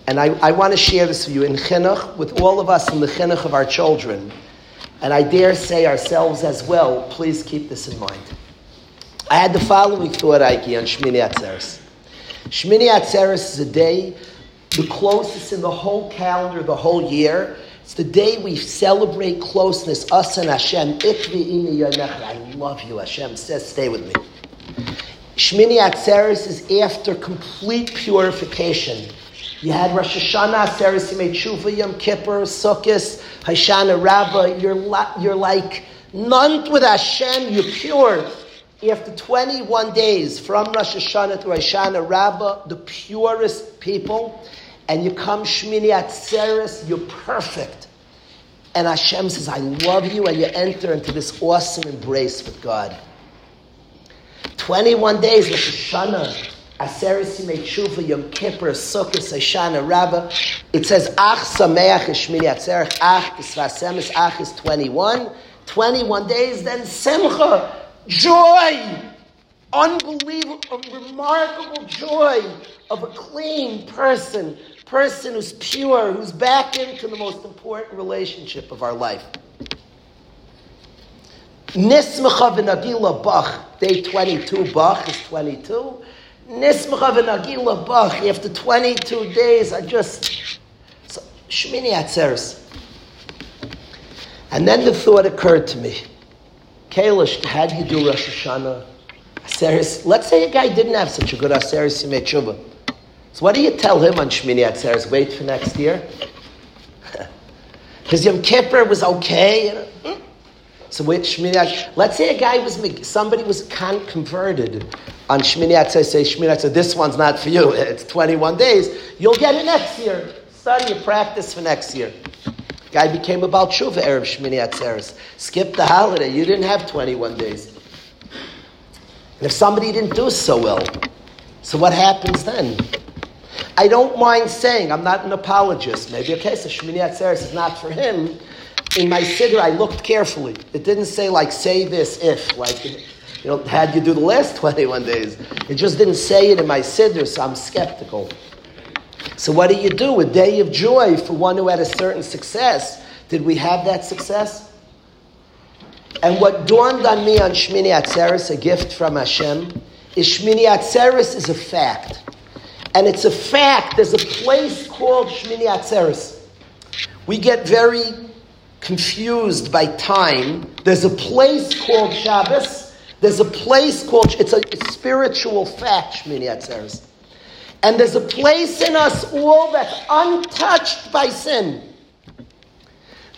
And I, I want to share this with you in Chinuch, with all of us in the Chinuch of our children. And I dare say ourselves as well, please keep this in mind. I had the following thought, Ike, on Shmini Atzeres. Shmini Atzeres is a day the closest in the whole calendar, the whole year. It's the day we celebrate closeness, us and Hashem. I love you, Hashem says, stay with me. Shmini Atzeres is after complete purification. You had Rosh Hashanah, Atzeres, you made Tshuva, Yom Kippur, Sukkot, Hoshana Rabbah. You're, you're like none with Hashem, you're pure. After 21 days from Rosh Hashanah to Hoshana Rabbah, the purest people and you come Shmini Atzeres, you're perfect. And Hashem says, I love you, and you enter into this awesome embrace with God. 21 days, Rosh Hashanah, Aseres Yimei Yom Kippur, Sukkot, Hoshana Rabbah. It says, Ach Sameach is Shmini Atzerech, Ach is Ach is 21. 21 days, then Simcha, joy, unbelievable, remarkable joy of a clean person person who's pure, who's back into the most important relationship of our life. Nismacha v'nagila bach, day 22, bach is 22. Nismacha v'nagila bach, after 22 days, I just, so, Shmini Atzeres. And then the thought occurred to me, Kalish, how do you do Rosh Hashanah? Aseres, let's say a guy didn't have such a good Aseres Yimei Tshuva. So what do you tell him on Shmini Atzeres? Wait for next year? His Yom Kippur was okay. You know? Hmm? So wait, Shmini Atzeres. Let's say a guy was, somebody was con- converted on Shmini Atzeres, say Shmini Atzeres, this one's not for you. It's 21 days. You'll get it next year. Study and practice for next year. Guy became about Shuva Erev Shmini Atzeres. Skip the holiday. You didn't have 21 days. And if somebody didn't do so well, so what happens then? I don't mind saying, I'm not an apologist. Maybe, okay, so Shmini Atzeres is not for him. In my siddur, I looked carefully. It didn't say, like, say this if, like, you know, had you do the last 21 days. It just didn't say it in my siddur, so I'm skeptical. So what do you do? A day of joy for one who had a certain success. Did we have that success? And what dawned on me on Shmini Atzeres, a gift from Hashem, is Shmini Atzeres is a fact. And it's a fact, there's a place called Shmini Atzeres. We get very confused by time. There's a place called Shabbos. There's a place called, it's a, spiritual fact, Shmini Atzeres. And there's a place in us all that's untouched by sin.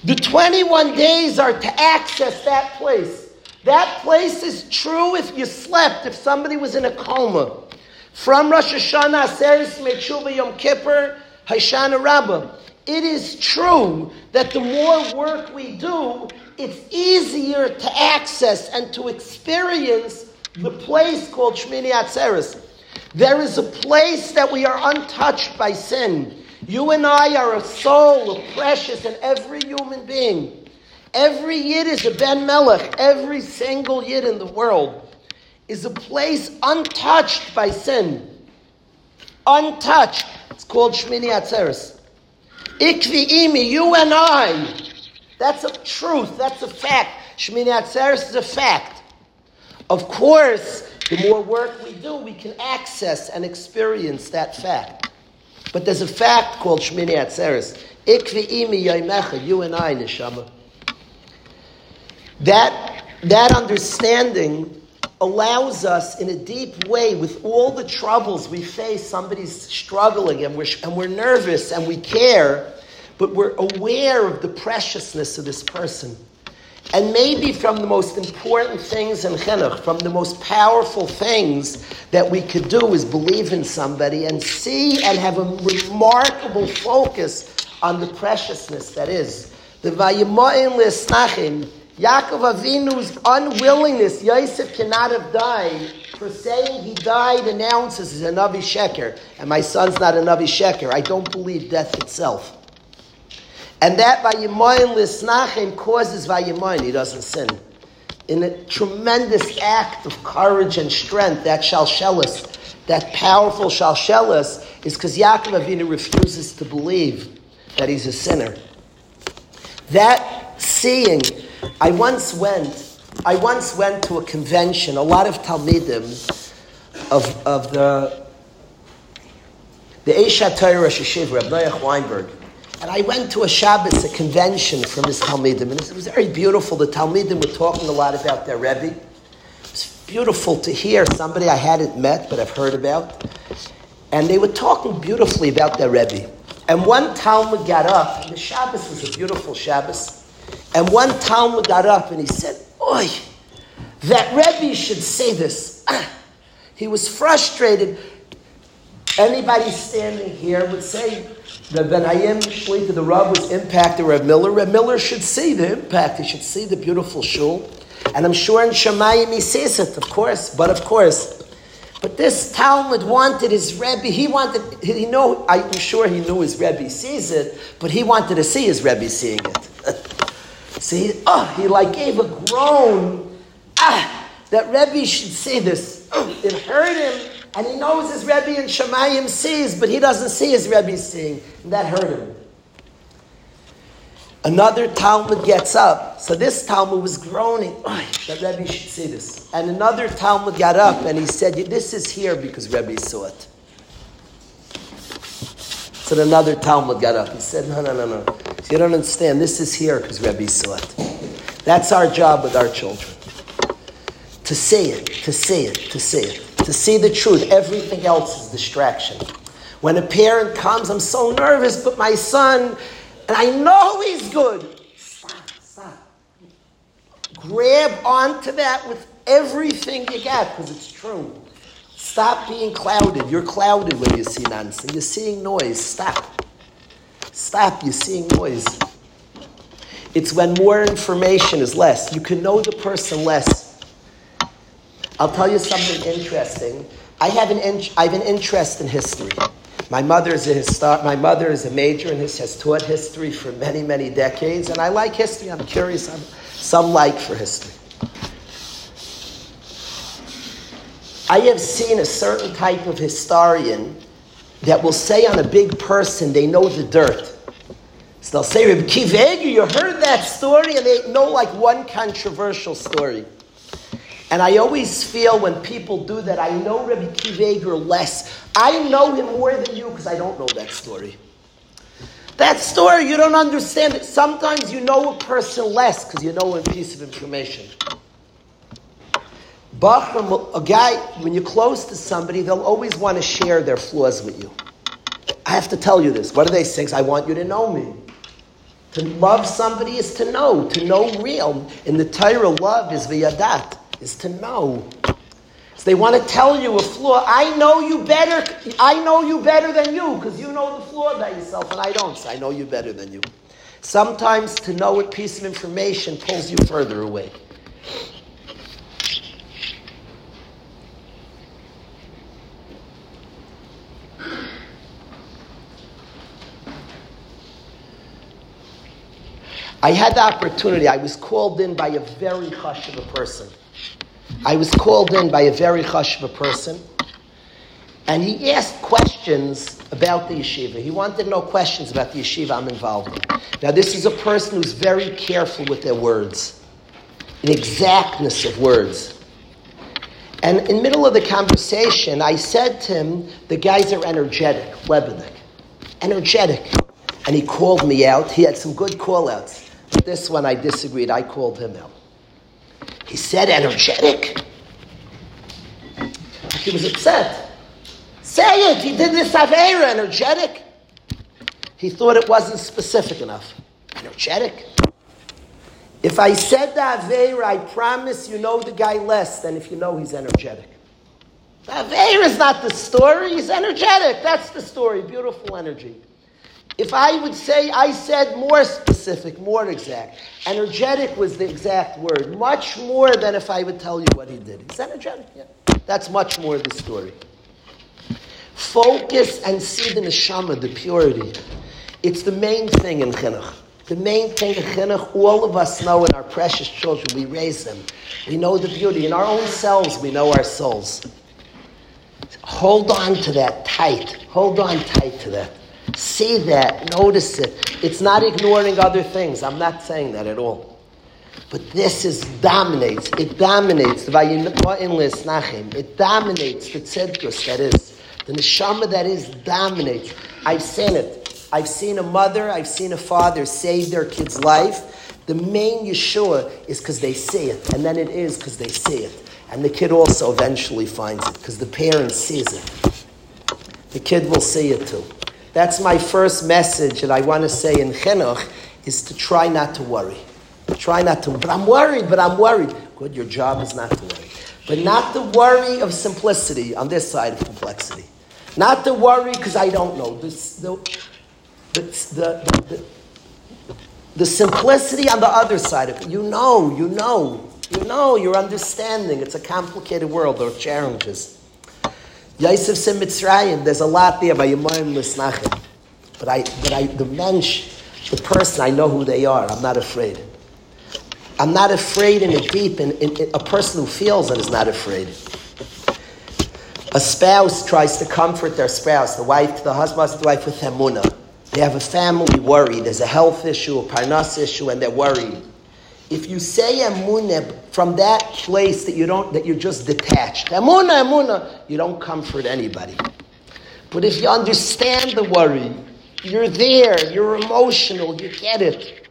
The 21 days are to access that place. That place is true if you slept, if somebody was in a coma. From Rosh Hashanah, Aseres Metshuva Yom Kippur, Hoshana Rabbah. It is true that the more work we do, it's easier to access and to experience the place called Shmini Atzeres. There is a place that we are untouched by sin. You and I are a soul, a precious in every human being. Every yid is a Ben Melech, every single yid in the world is a place untouched by sin. Untouched. It's called Shmini Atzeres. Ikvi imi, you and I. That's a truth. That's a fact. Shmini Atzeres is a fact. Of course, the more work we do, we can access and experience that fact. But there's a fact called Shmini Atzeres. Ikvi imi yoimecha, you and I, neshama. That, that understanding allows us in a deep way with all the troubles we face somebody's struggling and we're, and we're nervous and we care but we're aware of the preciousness of this person. And maybe from the most important things in chinuch, from the most powerful things that we could do is believe in somebody and see and have a remarkable focus on the preciousness that is. The Vayimoin Lisnachim, Yaakov Avinu's unwillingness, Yosef cannot have died, for saying he died announces he's a Navi Sheker, and my son's not a Navi Sheker. I don't believe death itself. And that Vayimoin Lisnachim causes Vayimoin, he doesn't sin. In a tremendous act of courage and strength, that Shalshelis, that powerful Shalshelis, is because Yaakov Avinu refuses to believe that he's a sinner. That seeing, I once went, I once went to a convention, a lot of Talmidim of, of the the Esha Torah Rosh Yeshiva, Reb Weinberg. And I went to a Shabbos, a convention from his Talmidim, and it was very beautiful. The Talmidim were talking a lot about their Rebbe. It was beautiful to hear somebody I hadn't met, but I've heard about. And they were talking beautifully about their Rebbe. And one Talmid got up, and the Shabbos was a beautiful Shabbos, and one Talmid got up and he said, Oi, that Rebbe should say this. he was frustrated. Anybody standing here would say, that Ben Hayim to the Rav was impacted Reb Miller. Reb Miller should see the impact. He should see the beautiful shul. And I'm sure in Shemayim he sees it, of course. But of course, but this Talmid wanted his Rebbe, he wanted, he know, I'm sure he knew his Rebbe sees it, but he wanted to see his Rebbe seeing it. see, oh, he like gave a groan, ah, that Rebbe should see this. It hurt him, and he knows his Rebbe and Shemayim sees, but he doesn't see his Rebbe seeing, and that hurt him. Another Talmid gets up. So this Talmid was groaning. Oh, that Rebbe should see this. And another Talmid got up and he said, This is here because Rebbe saw it. So another Talmid got up. He said, No, no, no, no. You don't understand. This is here because Rebbe saw it. That's our job with our children. To see it, to see it, to see it. To see the truth. Everything else is distraction. When a parent comes, I'm so nervous, but my son and I know he's good. Stop, stop. Grab onto that with everything you got because it's true. Stop being clouded. You're clouded when you see nonsense. You're seeing noise. Stop. Stop. You're seeing noise. It's when more information is less. You can know the person less. I'll tell you something interesting. I have an, in, I have an interest in history. My mother is a histor- my mother is a major this, has taught history for many, many decades, and I like history. I'm curious. I'm some like for history. I have seen a certain type of historian that will say on a big person they know the dirt. So they'll say, Reb Kiveger, you heard that story, and they know like one controversial story. And I always feel when people do that, I know Rabbi Kiveger less. I know him more than you because I don't know that story. That story, you don't understand it. Sometimes you know a person less because you know a piece of information. But a guy, when you're close to somebody, they'll always want to share their flaws with you. I have to tell you this. What are they saying? I want you to know me. To love somebody is to know, to know real. In the Torah, love is viyadat is to know. So they want to tell you a flaw. I know you better. I know you better than you because you know the flaw about yourself, and I don't. So I know you better than you. Sometimes to know a piece of information pulls you further away. I had the opportunity, I was called in by a very hush of a person. I was called in by a very chashva person, and he asked questions about the yeshiva. He wanted to know questions about the yeshiva I'm involved in. Now, this is a person who's very careful with their words, an exactness of words. And in the middle of the conversation, I said to him, the guys are energetic, Lebedik. Energetic. And he called me out. He had some good call outs. This one I disagreed. I called him out. He said energetic. He was upset. Say it. He did this Avera, energetic. He thought it wasn't specific enough. Energetic. If I said the Aveira, I promise you know the guy less than if you know he's energetic. The Aveira is not the story, he's energetic. That's the story. Beautiful energy. If I would say, I said more specific, more exact. Energetic was the exact word. Much more than if I would tell you what he did. He's energetic, yeah. That's much more of the story. Focus and see the neshama, the purity. It's the main thing in chinuch. The main thing in chinuch, all of us know in our precious children, we raise them. We know the beauty. In our own selves, we know our souls. Hold on to that tight. Hold on tight to that. See that. Notice it. It's not ignoring other things. I'm not saying that at all. But this is dominates. It dominates. the It dominates the tzedkus that is. The neshama that is dominates. I've seen it. I've seen a mother, I've seen a father save their kid's life. The main Yeshua is because they see it, and then it is because they see it. And the kid also eventually finds it because the parent sees it. The kid will see it too. That's my first message that I want to say in Chinuch is to try not to worry. Try not to, but I'm worried, but I'm worried. Good, your job is not to worry. But not the worry of simplicity on this side of complexity. Not the worry because I don't know. The, the, the, the, the simplicity on the other side of it. You know, you know, you know, you're understanding. It's a complicated world. There are challenges. Yosef said Mitzrayim, there's a lot there by Yemayim Lisnachim. But I, but I, the mensch, the person, I know who they are. I'm not afraid. I'm not afraid in a deep, in, in, in, a person who feels and is not afraid. A spouse tries to comfort their spouse, the wife, the husband, the wife with emuna. They have a family worry. There's a health issue, a parnas issue, and they're worried. If you say emuna from that place that you don't, that you're just detached, emuna, emuna, you don't comfort anybody. But if you understand the worry, you're there, you're emotional, you get it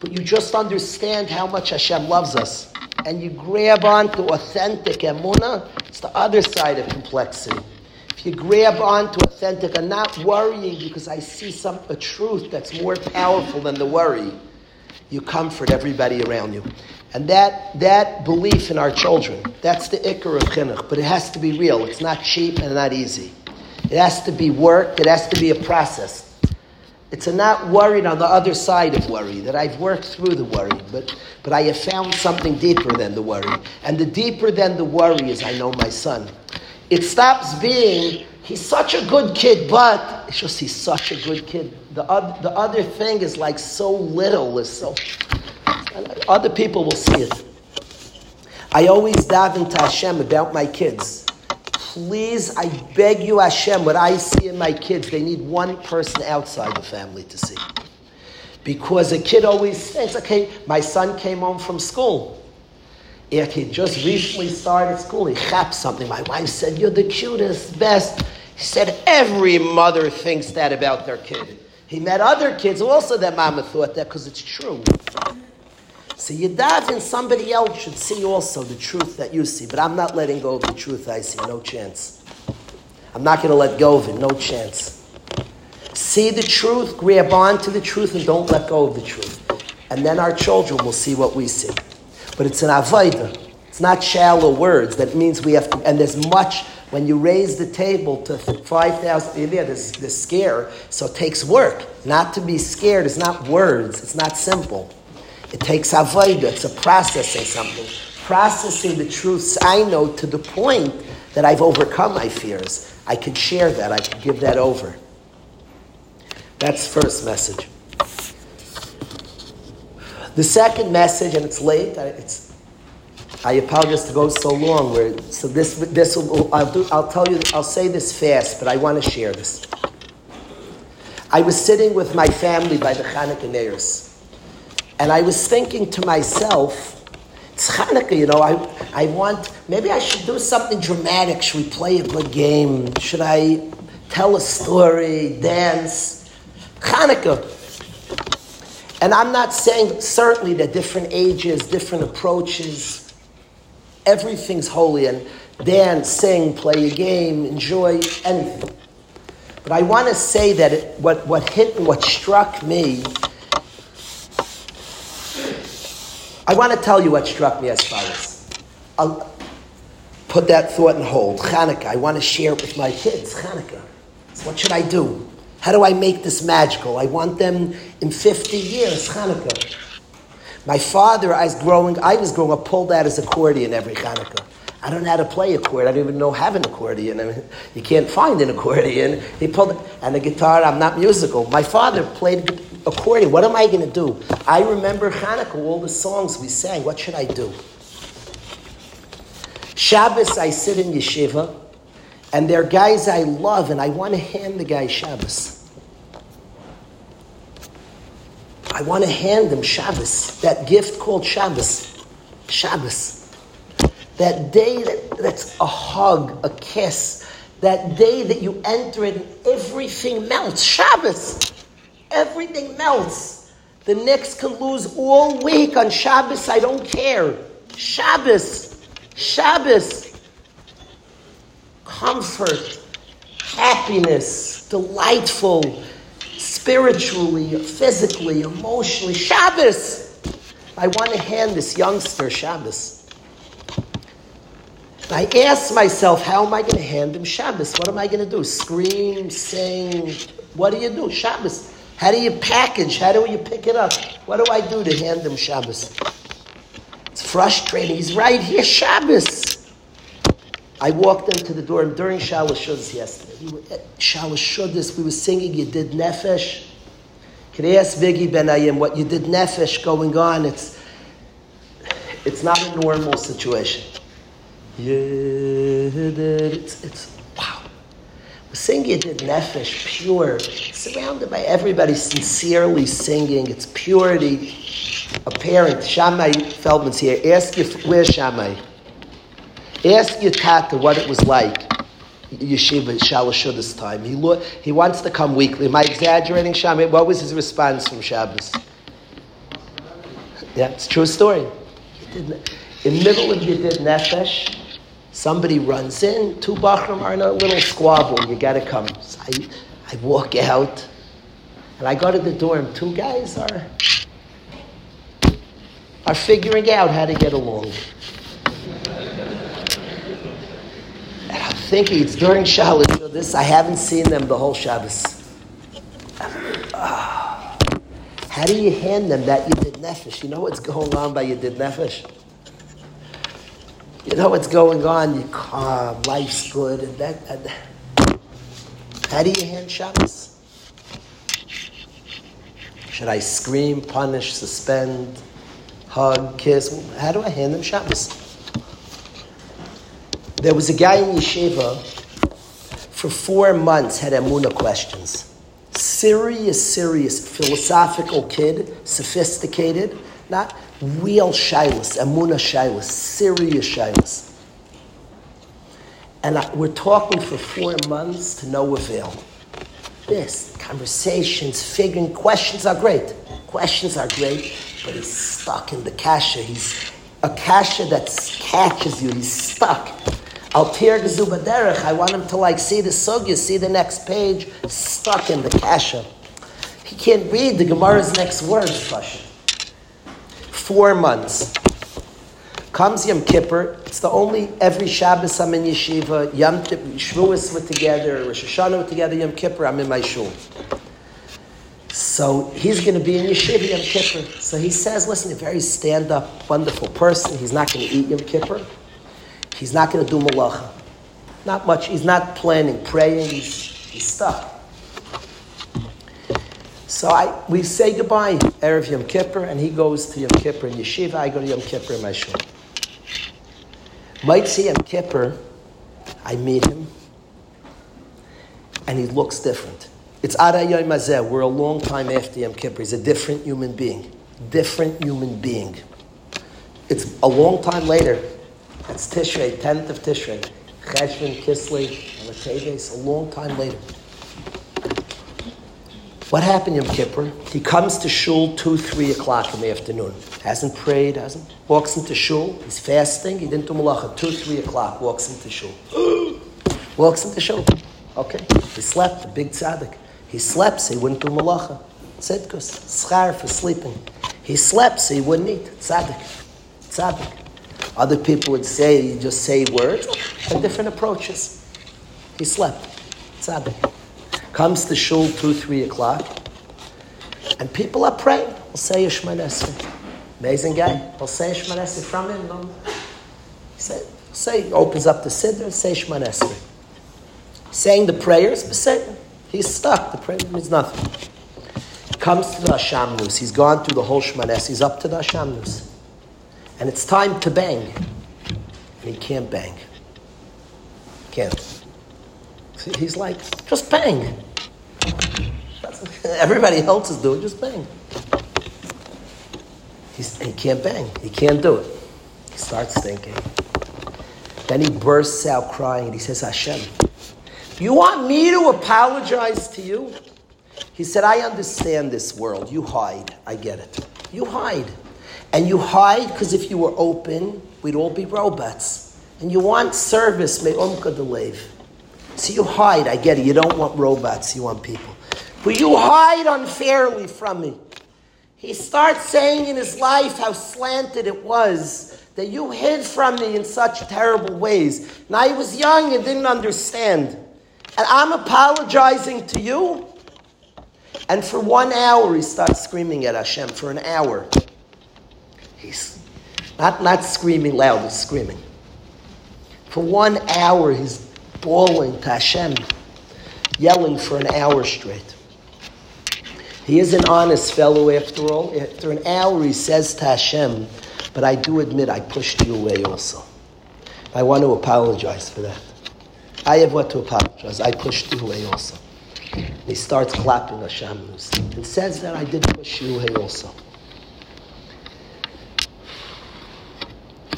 but you just understand how much Hashem loves us, and you grab onto authentic emuna, it's the other side of complexity. If you grab onto authentic and not worrying because I see some a truth that's more powerful than the worry, you comfort everybody around you. And that, that belief in our children, that's the ikar of chinuch, but it has to be real. It's not cheap and not easy. It has to be work, it has to be a process. It's a not worried on the other side of worry, that I've worked through the worry, but, but I have found something deeper than the worry. And the deeper than the worry is I know my son. It stops being, he's such a good kid, but it's just he's such a good kid. The, other, the other thing is like so little, is so. Other people will see it. I always daven to Hashem about my kids please, I beg you, Hashem, what I see in my kids, they need one person outside the family to see. Because a kid always thinks, okay, my son came home from school. If he just recently started school, he chapped something. My wife said, You're the cutest, best. He said, Every mother thinks that about their kid. He met other kids also that mama thought that because it's true. So Yadav somebody else should see also the truth that you see, but I'm not letting go of the truth I see, no chance. I'm not going to let go of it, no chance. See the truth, grab on to the truth, and don't let go of the truth. And then our children will see what we see. But it's an avodah. It's not shallow words. That means we have to, and there's much, when you raise the table to 5,000, yeah, there's, there's scare, so it takes work. Not to be scared is not words, it's not simple. It takes avodah. It's a processing something. Processing the truths I know to the point that I've overcome my fears. I can share that. I can give that over. That's first message. The second message, and it's late. It's I apologize to go so long. Where so this this will, oh, I'll do. I'll tell you. I'll say this fast, but I want to share this. I was sitting with my family by the Chanukah Neiros. And I was thinking to myself, it's Hanukkah, you know, I, I want, maybe I should do something dramatic. Should we play a good game? Should I tell a story, dance? Hanukkah. And I'm not saying certainly that different ages, different approaches, everything's holy and dance, sing, play a game, enjoy anything. But I want to say that it, what, what hit and what struck me, I want to tell you what struck me as follows. I'll put that thought in hold. Hanukkah, I want to share it with my kids. Hanukkah. So what should I do? How do I make this magical? I want them in 50 years, Hanukkah. My father, I was growing, I was growing up, pulled out his accordion every Hanukkah. I don't know how to play accordion. I don't even know have an accordion. I mean, you can't find an accordion. He pulled and a guitar. I'm not musical. My father played accordion. What am I going to do? I remember Hanukkah, all the songs we sang. What should I do? Shabbos, I sit in yeshiva, and they're guys I love, and I want to hand the guy Shabbos. I want to hand them Shabbos, that gift called Shabbos. Shabbos. That day that, that's a hug, a kiss. That day that you enter it and everything melts. Shabbos. Everything melts. The Knicks can lose all week on Shabbos. I don't care. Shabbos. Shabbos. Comfort. Happiness. Delightful. Spiritually, physically, emotionally. Shabbos. I want to hand this youngster Shabbos. I ask myself, how am I going to hand him Shabbos? What am I going to do? Scream, sing? What do you do? Shabbos. How do you package? How do you pick it up? What do I do to hand him Shabbos? It's frustrating. He's right here, Shabbos. I walked into the door and during Shalosh Seudos yesterday, we Shuddis, we were singing Yedid Nefesh. Can I ask Biggie Ben Ayim what Yedid Nefesh going on? It's, it's not a normal situation. It's, it's wow. We're singing Yedid Nefesh, pure, surrounded by everybody sincerely singing. It's purity apparent. Shammai Feldman's here. Ask your, where's Shammai? Ask your tata what it was like. Yeshiva Shalosh this time. He lo- he wants to come weekly. Am I exaggerating, Shammai? What was his response from Shabbos? Yeah, it's true story. In the middle of Yedid Nefesh, Somebody runs in, two Bachram are in a little squabble, you gotta come. So I, I walk out, and I go to the door, and two guys are, are figuring out how to get along. And I'm thinking, it's during Shalosh, this, I haven't seen them the whole Shabbos. Ah. how do you hand them that Yedid Nefesh? You know what's going on by Yedid Nefesh? you know what's going on, you're calm, life's good, and that. And how do you hand Shabbos? Should I scream, punish, suspend, hug, kiss? How do I hand them Shabbos? There was a guy in yeshiva for four months had Amuna questions. Serious, serious, philosophical kid, sophisticated, not real shilas, amuna shilas, serious shilas. And I, we're talking for four months to no avail. This, conversations, figuring, questions are great. Questions are great, but he's stuck in the kasha. He's a kasha that catches you. He's stuck. Altir Gezubaderech, I want him to like see the sugya, see the next page, stuck in the kasha. He can't read the Gemara's next words, four months. Comes Yom Kippur. It's the only every Shabbos I'm in yeshiva. Yom Shavuos were together. Rosh Hashanah were together. Yom Kippur I'm in my shul. So he's going to be in yeshiva Yom Kippur. So he says, "Listen, a very stand-up, wonderful person. He's not going to eat Yom Kippur. He's not going to do malacha. Not much. He's not planning, praying. He's, he's stuck." So I, we say goodbye, Erev Yom Kippur, and he goes to Yom Kippur in Yeshiva, I go to Yom Kippur in my shul. Might see Yom Kippur, I meet him, and he looks different. It's Arayay Mazeh, we're a long time after Yom Kippur. He's a different human being. Different human being. It's a long time later. It's Tishrei, 10th of Tishrei. Cheshvan, Kislev, and It's a long time later. What happened Yom Kippur? He comes to shul 2, 3 o'clock in the afternoon. Hasn't prayed, hasn't. Walks into shul. He's fasting. He didn't do malacha. 2, 3 o'clock. Walks into shul. walks into shul. Okay, he slept, a big tzaddik. He slept, so he wouldn't do malacha. Tzidkus, schar for sleeping. He slept, so he wouldn't eat. Tzaddik. Tzaddik. Other people would say, just say words, and different approaches. He slept. Tzaddik. Comes to shul 2, 3 o'clock, and people are praying. He'll say Yishman. Amazing guy. He'll say Yishman from him. He said, say, opens up the siddur and say Shmoneh Esrei. Saying the prayers, say, he's stuck. The prayer means nothing. Comes to the Hashamnus. He's gone through the whole Shmoneh Esrei. He's up to the Hashamnus. And it's time to bang. And he can't bang. Can't. He's like, just bang. Everybody else is doing just bang. He's, he can't bang. He can't do it. He starts thinking. Then he bursts out crying and he says, Hashem, you want me to apologize to you? He said, I understand this world. You hide. I get it. You hide. And you hide because if you were open, we'd all be robots. And you want service, may umka delave. So you hide. I get it. You don't want robots, you want people. But you hide unfairly from me. He starts saying in his life how slanted it was that you hid from me in such terrible ways. And I was young and didn't understand. And I'm apologizing to you. And for one hour, he starts screaming at Hashem. For an hour. He's not, not screaming loud, he's screaming. For one hour, he's bawling to Hashem, yelling for an hour straight. He is an honest fellow after all. After an hour, he says to Hashem, But I do admit I pushed you away also. I want to apologize for that. I have what to apologize. I pushed you away also. And he starts clapping Hashem and says that I did push you away also.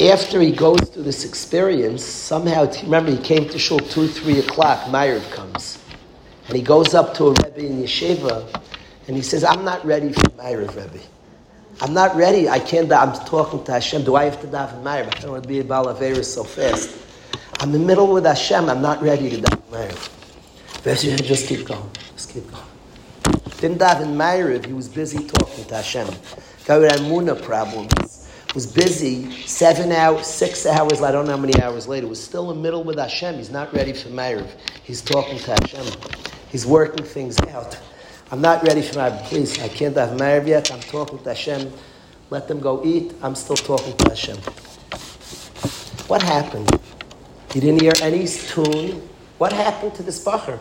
After he goes through this experience, somehow, remember, he came to shul 2, 3 o'clock, Meyer comes. And he goes up to a Rebbe in Yeshiva, and he says, I'm not ready for Meyer, Rebbe. I'm not ready. I can't, I'm talking to Hashem. Do I have to daven Meyer? I don't want to be a Balavera so fast. I'm in the middle with Hashem. I'm not ready to daven Meyer. Just keep going. Just keep going. Didn't daven Meyer he was busy talking to Hashem. Guy with Muna problems was busy seven hours, six hours, I don't know how many hours later, was still in the middle with Hashem. He's not ready for Ma'ariv. He's talking to Hashem. He's working things out. I'm not ready for Ma'ariv. Please, I can't have Ma'ariv yet. I'm talking to Hashem. Let them go eat. I'm still talking to Hashem. What happened? He didn't hear any tune. What happened to this bacher?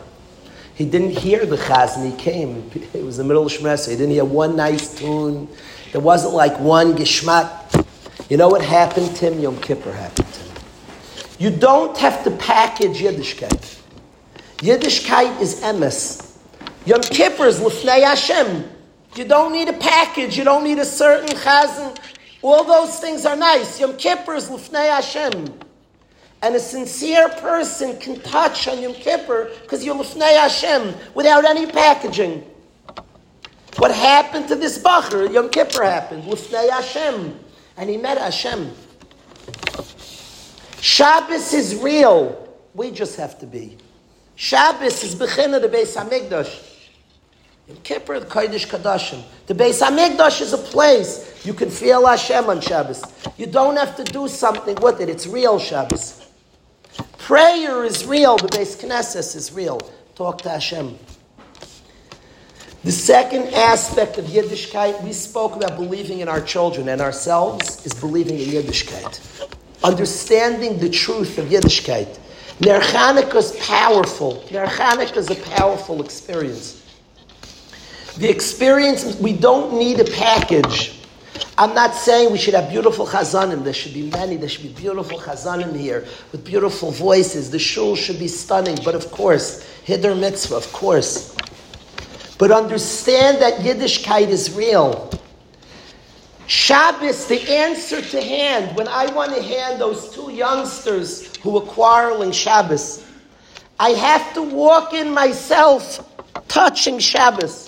He didn't hear the chazan. He came. It was the middle of Shemesa. He didn't hear one nice tune. There wasn't like one geshmak. You know what happened Tim? Yom Kippur happened to him. You don't have to package Yiddishkeit. Yiddishkeit is emes. Yom Kippur is l'fnei Hashem. You don't need a package. You don't need a certain chazan. All those things are nice. Yom Kippur is l'fnei Hashem. And a sincere person can touch on Yom Kippur because you're l'fnei Hashem without any packaging. What happened to this bacher? Yom Kippur happened. L'fnei Hashem and he met Hashem. Shabbos is real. We just have to be. Shabbos is Bechina the Beis Hamikdash. In Kippur, the Kodesh Kadashim. The Beis Hamikdash is a place you can feel Hashem on Shabbos. You don't have to do something with it. It's real Shabbos. Prayer is real. The Beis Knesset is real. Talk to Hashem. The second aspect of Yiddishkeit, we spoke about believing in our children and ourselves, is believing in Yiddishkeit. Understanding the truth of Yiddishkeit. Ner is powerful. Ner is a powerful experience. The experience, we don't need a package. I'm not saying we should have beautiful chazanim. There should be many. There should be beautiful chazanim here with beautiful voices. The shul should be stunning. But of course, Hiddur Mitzvah, of course. But understand that Yiddishkeit is real. Shabbos, the answer to hand, when I want to hand those two youngsters who were quarreling Shabbos, I have to walk in myself touching Shabbos.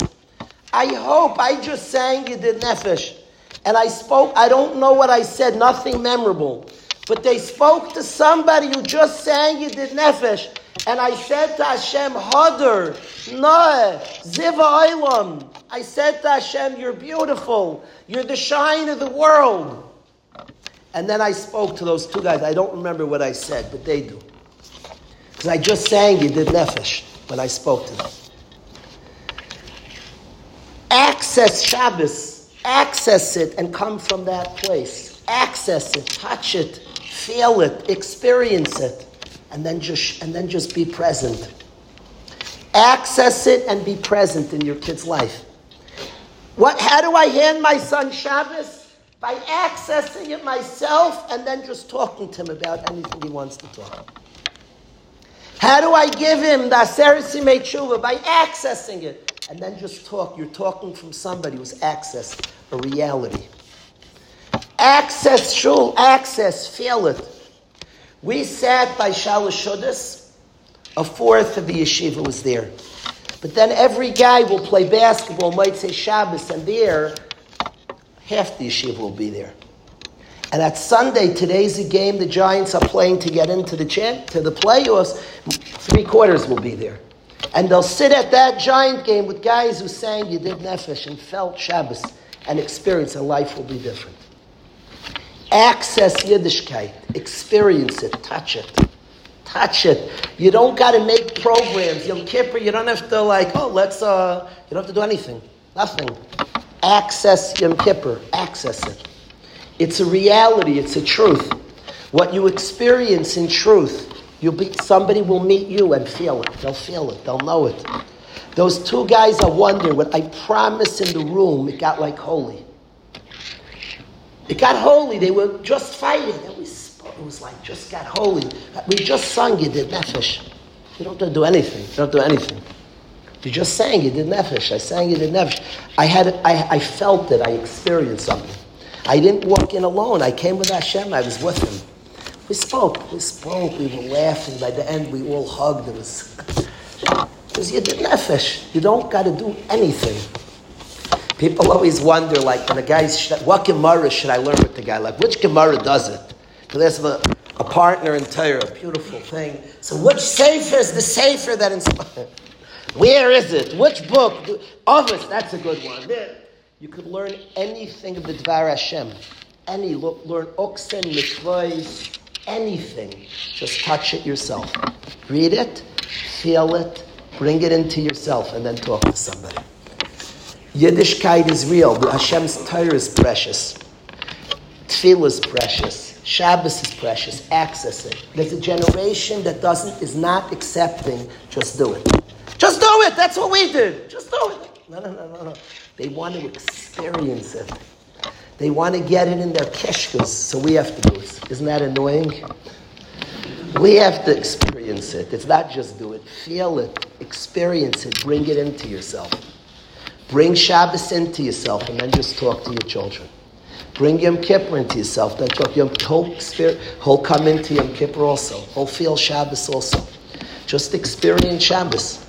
I hope I just sang Yidid Nefesh. And I spoke, I don't know what I said, nothing memorable. But they spoke to somebody who just sang Yidid Nefesh. And I said to Hashem, Hadar, Noah, Ziva Olam. I said to Hashem, You're beautiful. You're the shine of the world. And then I spoke to those two guys. I don't remember what I said, but they do. Because I just sang Yedid Nefesh when I spoke to them. Access Shabbos, access it and come from that place. Access it, touch it, feel it, experience it, and then just and then just be present. Access it and be present in your kid's life. What how do I hand my son Shabbos? By accessing it myself and then just talking to him about anything he wants to talk. How do I give him the Aserisi Tshuva? By accessing it. And then just talk. You're talking from somebody who's accessed a reality. Access shul, access, feel it. We sat by Shalosh. A fourth of the yeshiva was there. But then every guy will play basketball, might say Shabbos, and there, half the yeshiva will be there. And at Sunday, today's a game the Giants are playing to get into the champ, to the playoffs. Three quarters will be there. And they'll sit at that Giant game with guys who sang Yedid Nefesh and felt Shabbos and experience, and life will be different. Access Yiddishkeit, experience it, touch it. Touch it. You don't got to make programs. Yom Kippur, you don't have to like, oh, let's, uh, you don't have to do anything. Nothing. Access Yom Kippur. Access it. It's a reality, it's a truth. What you experience in truth, you'll be, somebody will meet you and feel it. They'll feel it, they'll know it. Those two guys are wondering what I promised in the room, it got like holy. It got holy. They were just fighting. It was like just got holy. We just sung Yedid Nefesh. You don't have to do anything. You don't do anything. You just sang Yedid Nefesh. I sang Yedid Nefesh. I had I, I felt it. I experienced something. I didn't walk in alone. I came with Hashem. I was with him. We spoke. We spoke. We were laughing. By the end, we all hugged. It was because Yedid Nefesh. You don't got to do anything. People always wonder, like, when a guy's, what Gemara should I learn with the guy? Like, which Gemara does it? Because there's a, a partner in Torah, a beautiful thing. So which Sefer is the Sefer that inspires? Where is it? Which book? Ovis, that's a good one. You could learn anything of the Dvar Hashem. Any, learn Oksen, Mitzvahs, anything. Just touch it yourself. Read it, feel it, bring it into yourself, and then talk to somebody. Yiddishkeit is real. Hashem's Torah is precious. Tefillah is precious. Shabbos is precious. Access it. There's a generation that doesn't is not accepting. Just do it. Just do it. That's what we did. Just do it. No, no, no, no, no. They want to experience it. They want to get it in their keshkas, so we have to do it. Isn't that annoying? We have to experience it. It's not just do it. Feel it. Experience it. Bring it into yourself. Bring Shabbos into yourself and then just talk to your children. Bring Yom Kippur into yourself. Then talk Yom whole spirit. Whole come into Yom Kippur also. Whole feel Shabbos also. Just experience Shabbos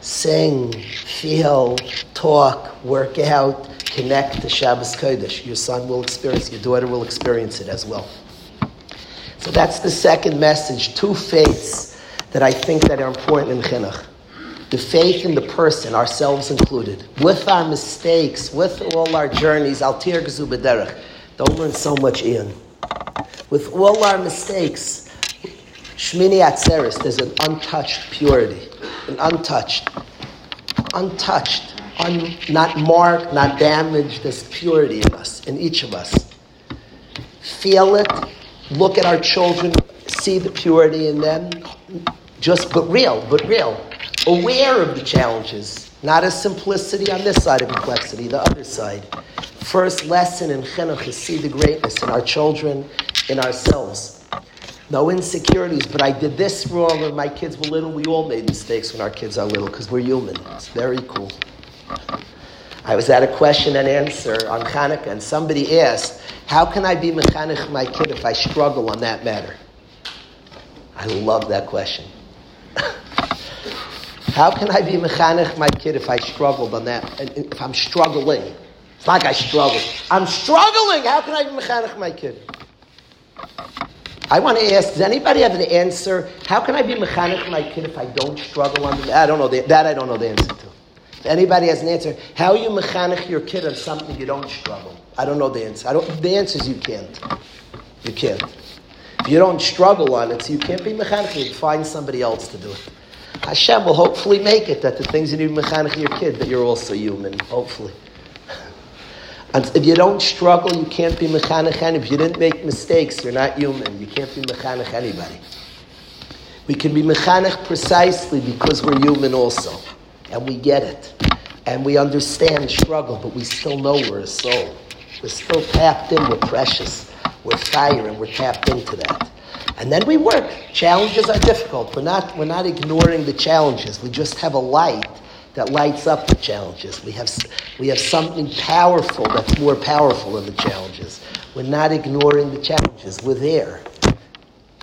sing, feel, talk, work out, connect to Shabbos Kodesh. Your son will experience, your daughter will experience it as well. So that's the second message. Two faiths that I think that are important in chinuch. The faith in the person, ourselves included, with our mistakes, with all our journeys. Altir b'derech. Don't learn so much, iyun. With all our mistakes, Shmini Atzeres, there's an untouched purity, an untouched, untouched, un, not marked, not damaged. There's purity in us, in each of us. Feel it. Look at our children. See the purity in them. Just, but real, but real. Aware of the challenges. Not a simplicity on this side of complexity, the other side. First lesson in chinuch is see the greatness in our children, in ourselves no insecurities, but I did this wrong when my kids were little. We all made mistakes when our kids are little because we're human. It's very cool. I was at a question and answer on Hanukkah, and somebody asked, How can I be mechanech my kid if I struggle on that matter? I love that question. How can I be mechanech my kid if I struggled on that? If I'm struggling, it's like I struggle. I'm struggling. How can I be mechanech my kid? I want to ask, does anybody have an answer? How can I be mechanech my kid if I don't struggle on the, I don't know, the, that I don't know the answer to. If anybody has an answer, how you mechanech your kid on something you don't struggle? I don't know the answer. I don't, the answer is you can't. You can't. If you don't struggle on it, so you can't be mechanech, you find somebody else to do it. Hashem will hopefully make it that the things you need mechanech your kid, that you're also human, hopefully. And if you don't struggle, you can't be mechanech. And if you didn't make mistakes, you're not human. You can't be mechanech anybody. We can be mechanech precisely because we're human also. And we get it. And we understand struggle, but we still know we're a soul. We're still tapped in, we're precious. We're fire, and we're tapped into that. And then we work. Challenges are difficult. We're not, we're not ignoring the challenges. We just have a light that lights up the challenges. We have, we have something powerful that's more powerful than the challenges. We're not ignoring the challenges. We're there.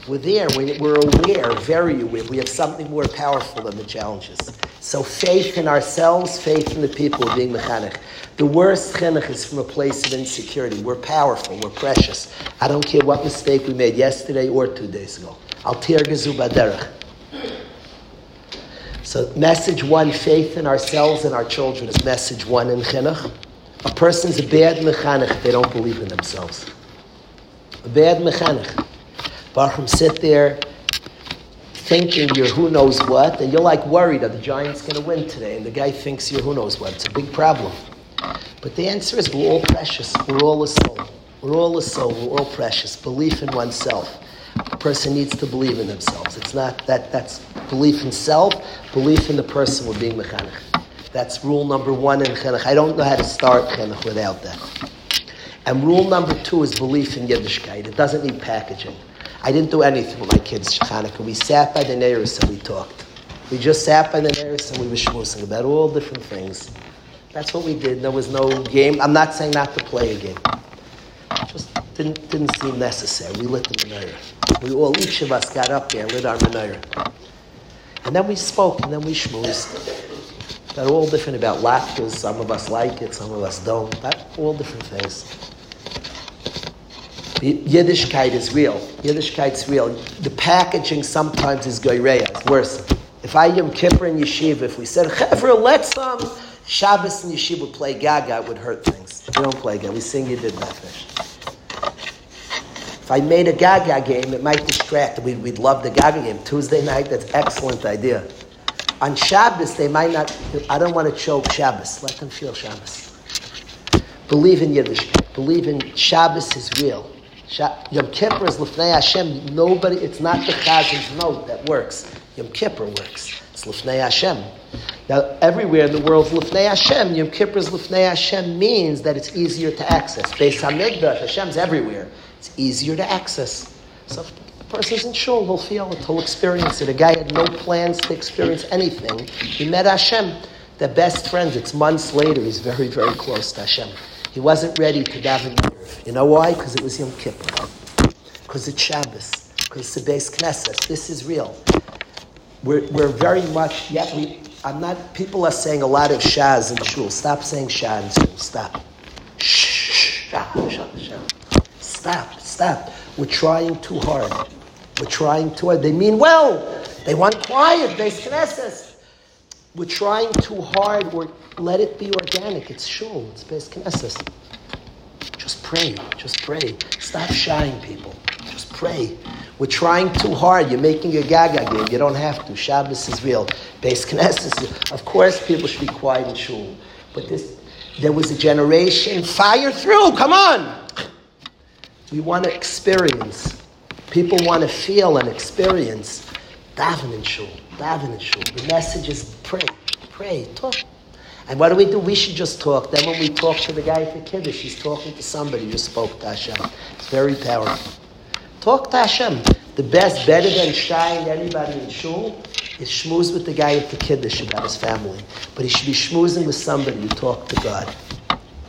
We're there. We're aware, very aware. We have something more powerful than the challenges. So faith in ourselves, faith in the people being mechanech. The worst chinuch is from a place of insecurity. We're powerful. We're precious. I don't care what mistake we made yesterday or two days ago. Al tir baderech. So message one, faith in ourselves and our children is message one in chinuch. A person's a bad mechanech if they don't believe in themselves. A bad mechanech. Baruch sit there thinking you're who knows what, and you're like worried that the Giants going to win today, and the guy thinks you're who knows what. It's a big problem. But the answer is we're all precious. We're all a soul. We're all a soul. We're all precious. Belief in oneself. A person needs to believe in themselves. It's not that that's belief in self, belief in the person we're being mechanech. That's rule number one in chinuch. I don't know how to start chinuch without that. And rule number two is belief in Yiddishkeit. It doesn't need packaging. I didn't do anything with my kids Hanukkah. We sat by the neighbors and we talked. We just sat by the neighbors and we were schmoozing about all different things. That's what we did. There was no game. I'm not saying not to play a game. Just didn't, didn't seem necessary. We lit the menorah. We all, each of us got up there and lit our menorah. And then we spoke, and then we schmoozed. They're all different about latkes. Some of us like it, some of us don't. But all different things. Yiddishkeit is real. Yiddishkeit's real. The packaging sometimes is goyreya. It's worse. If I Yom Kippur in yeshiva, if we said, Chevra, let's um, Shabbos in yeshiva play gaga, it would hurt things. We don't play gaga. We sing Yidid Nefesh. If I made a Gaga game, it might distract. We'd, we'd love the Gaga game. Tuesday night, that's excellent idea. On Shabbos, they might not, I don't want to choke Shabbos. Let them feel Shabbos. Believe in Yiddish. Believe in Shabbos is real. Yom Kippur is Lefnei Hashem. Nobody, it's not the Chazan's note that works. Yom Kippur works. It's Lefnei Hashem. Now, everywhere in the world, Lefnei Hashem, Yom Kippur is Lefnei Hashem means that it's easier to access. Beis Hamikdash, Hashem's everywhere. It's easier to access. So if the in shul, he'll feel it, he'll experience it. A guy had no plans to experience anything. He met Hashem. They're best friends. It's months later. He's very, very close to Hashem. He wasn't ready to daven You know why? Because it was Yom Kippur. Because it's Shabbos. Because it's the Beis Knesset. This is real. We're, we're very much, yet we, I'm not, people are saying a lot of shahs in shul. Stop saying shah in shul. Stop. Shh, shah. Stop, stop. We're trying too hard. We're trying too hard. They mean well. They want quiet. They Knesset. We're trying too hard. Or let it be organic. It's shul. It's Beis Knesset. Just pray. Just pray. Stop shying people. Just pray. We're trying too hard. You're making a gaga game. You don't have to. Shabbos is real. Beis Knesset. Of course, people should be quiet in shul. But this, there was a generation. Fire through. Come on. We want to experience. People want to feel and experience. Daven and shul, daven and shul. The message is pray, pray, talk. And what do we do? We should just talk. Then when we talk to the guy at the kiddush, he's talking to somebody who spoke to Hashem. It's very powerful. Talk to Hashem. The best, better than shying anybody in shul, is schmooze with the guy at the kiddush about his family. But he should be schmoozing with somebody who talked to God.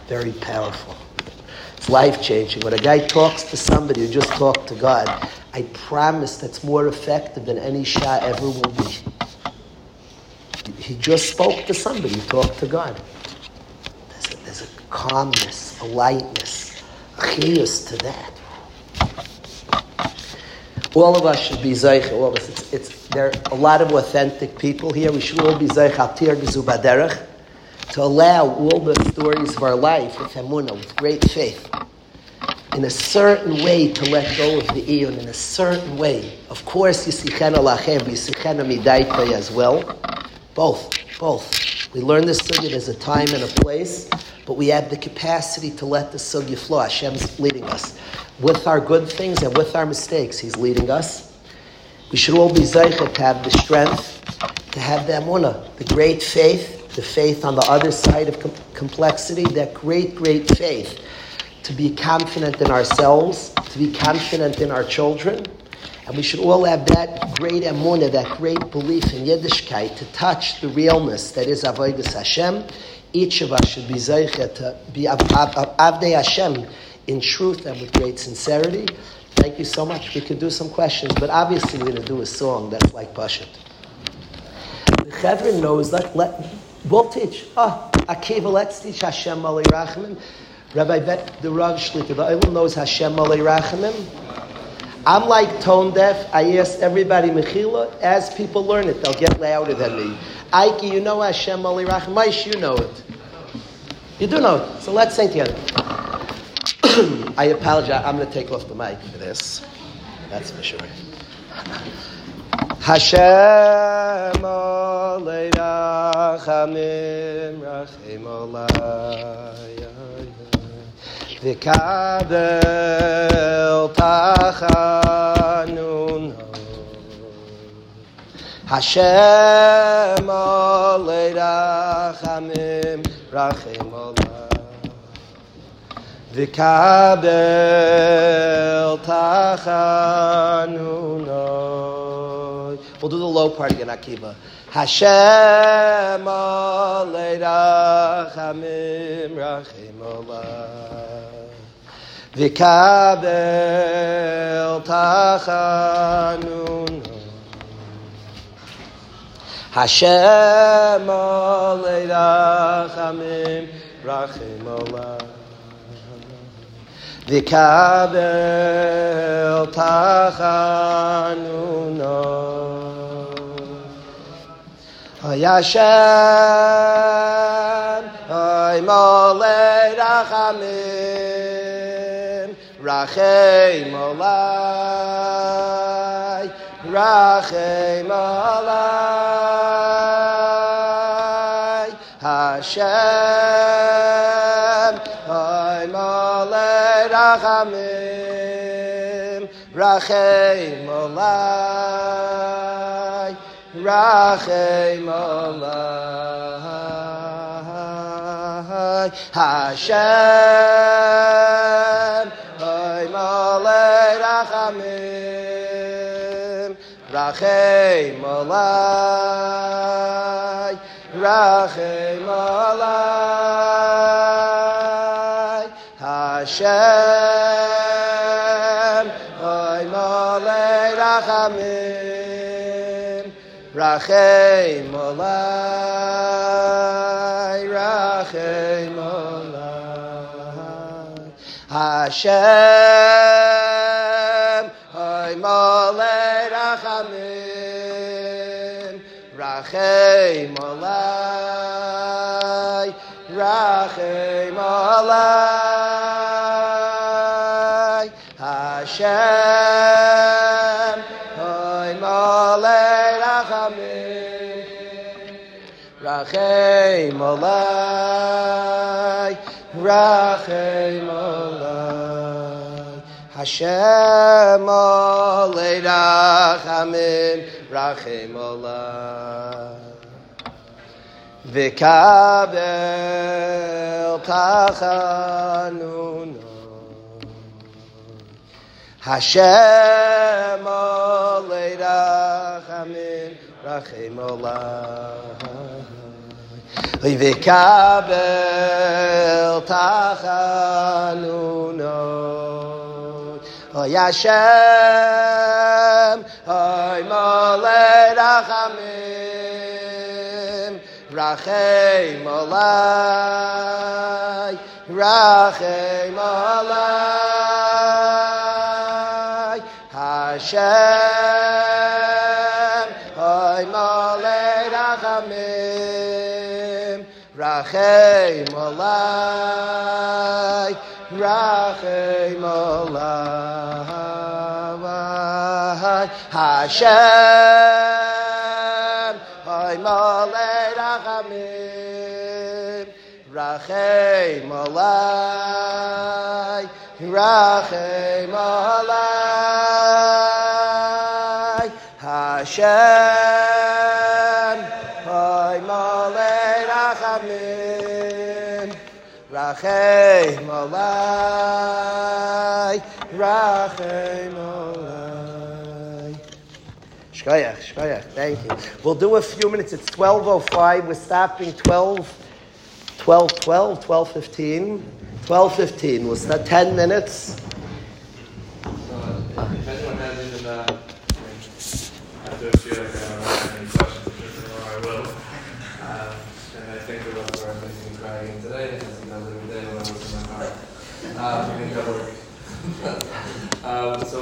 Very powerful. It's life changing. When a guy talks to somebody who just talked to God, I promise that's more effective than any shah ever will be. He just spoke to somebody who talked to God. There's a, there's a calmness, a lightness, a chiyus to that. all of us should be zeich. All of us. It's, it's, there are a lot of authentic people here. We should all be zeich to allow all the stories of our life with emunah, with great faith, in a certain way to let go of the iyun, in a certain way. Of course, yisichena lachem, yisichena midaitay as well. Both, both. We learn this sugya, there's a time and a place, but we have the capacity to let the sugya flow. Hashem's leading us. With our good things and with our mistakes, He's leading us. We should all be zeichet to have the strength, to have the emunah, the great faith, the faith on the other side of com- complexity, that great, great faith to be confident in ourselves, to be confident in our children. And we should all have that great emunah, that great belief in Yiddishkeit to touch the realness that is Avodah Hashem. Each of us should be zeichet to be av- av- av- Avdei Hashem in truth and with great sincerity. Thank you so much. We could do some questions, but obviously we're going to do a song that's like Pashut. The Chevron knows, let, let, we'll teach. Ah, Akiva, let's teach Hashem Malay Rachamim. Rabbi Bet, the Rav Shlita, the Olam knows Hashem Malay Rachamim. I'm like tone deaf. I ask everybody Mechila. As people learn it, they'll get louder than me. Ike, you know Hashem Malay Rachamim. You know it. You do know it. So let's sing together. I apologize. I'm going to take off the mic for this. That's for sure. Hashem Olei Rachamim Rachem Olai V'kabel Tachanun Hashem Olei Rachamim Rachem Olai V'kabel Tachanun We'll do the low part again, Akiva. Hashem alei rachamim rachim ola Vikabel tachanun Hashem alei rachamim rachim ola Vikabel tachanun Hay Hashem, Hay Molei Rachamim, Rachem Olai, Rachem Olai, Hashem, Hay Molei Rachamim, Rachem Olai, rahaim ala hashan hay malay rahamim rahaim ala rahaim ala hashan Rachem Olai, Rachem Olai, Hashem, Hoy Molei Rachamim, Rachem Olai, Rachem Olai, Hashem, alai rachem alai Hashem alai rachamim rachem alai vekabel תחנונו Hashem Olei Rachamim Rachim Olai Oy ve kabel tachanuno Oy Hashem Oy mole rachamim. Rachei molai Rachei molai Hashem. Rachem Olai, Rachem Olai, Hashem, Oy Malei Rachamim, Rachem Olai, Rachem Olai, Hashem, Rachem Olai. Shkoyach, shkoyach, thank you. We'll do a few minutes. It's 12.05. We're stopping 12, 12, 12, 12, 15. 12, 15. We'll start 10 minutes. Uh, if anyone has uh, like, any questions, or I will. Uh, and I think the rest of our thinking is crying today, as he does every day when I was in my car. Uh, I that works. um, so,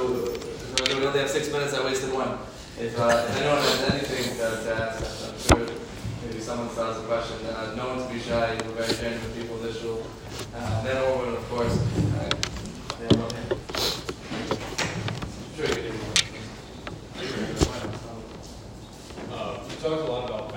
we only have six minutes, I wasted one. If, uh, if anyone has anything to, to ask, I'm sure maybe someone still has a question. Uh, no one to be shy, we're very genuine people, this shul. Uh, or women, of course. Uh, okay. Sure, Uh, you talked a lot about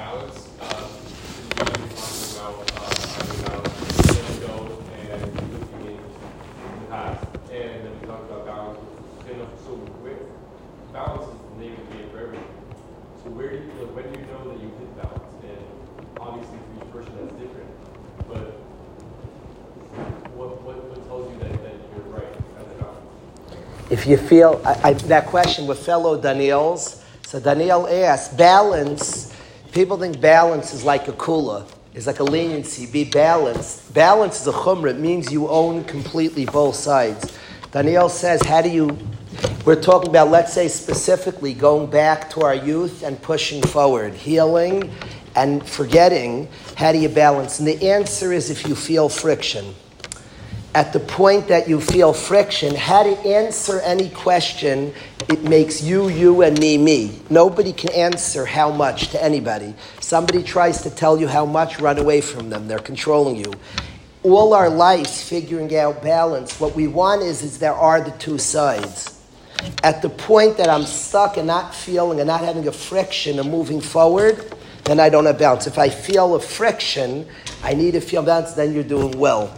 balance is the name of the game for everything. So where do you, like, when do you know that you hit balance? And obviously for each person that's different, but what what, what tells you that, that you're right? If you feel I, I, that question with fellow Daniels, so Daniel asked, balance. People think balance is like a kula, is like a leniency. Be balanced. Balance is a chumrah. It means you own completely both sides. Daniel says, how do you? We're talking about, let's say specifically, going back to our youth and pushing forward, healing and forgetting. How do you balance? And the answer is if you feel friction at the point that you feel friction, how to answer any question, it makes you, you, and me, me. Nobody can answer how much to anybody. Somebody tries to tell you how much, run away from them. They're controlling you. All our lives figuring out balance, what we want is, is there are the two sides. At the point that I'm stuck and not feeling and not having a friction and moving forward, then I don't have balance. If I feel a friction, I need to feel balance, then you're doing well.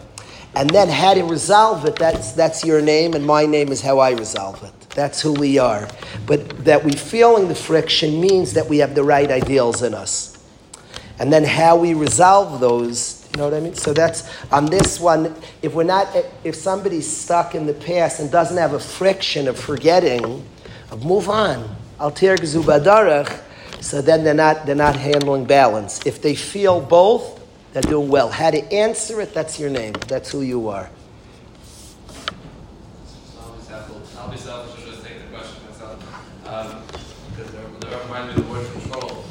And then how to resolve it, that's, that's your name, and my name is how I resolve it. That's who we are. But that we feeling the friction means that we have the right ideals in us. And then how we resolve those, you know what I mean? So that's on this one, if we're not, if somebody's stuck in the past and doesn't have a friction of forgetting, of move on. Altir Badarach, so then they're not, they're not handling balance. If they feel both, they're doing well. How to answer it, that's your name. That's who you are. I'll be selfish. I'll be selfish and just take the question myself. Um, because they they remind me of the word control.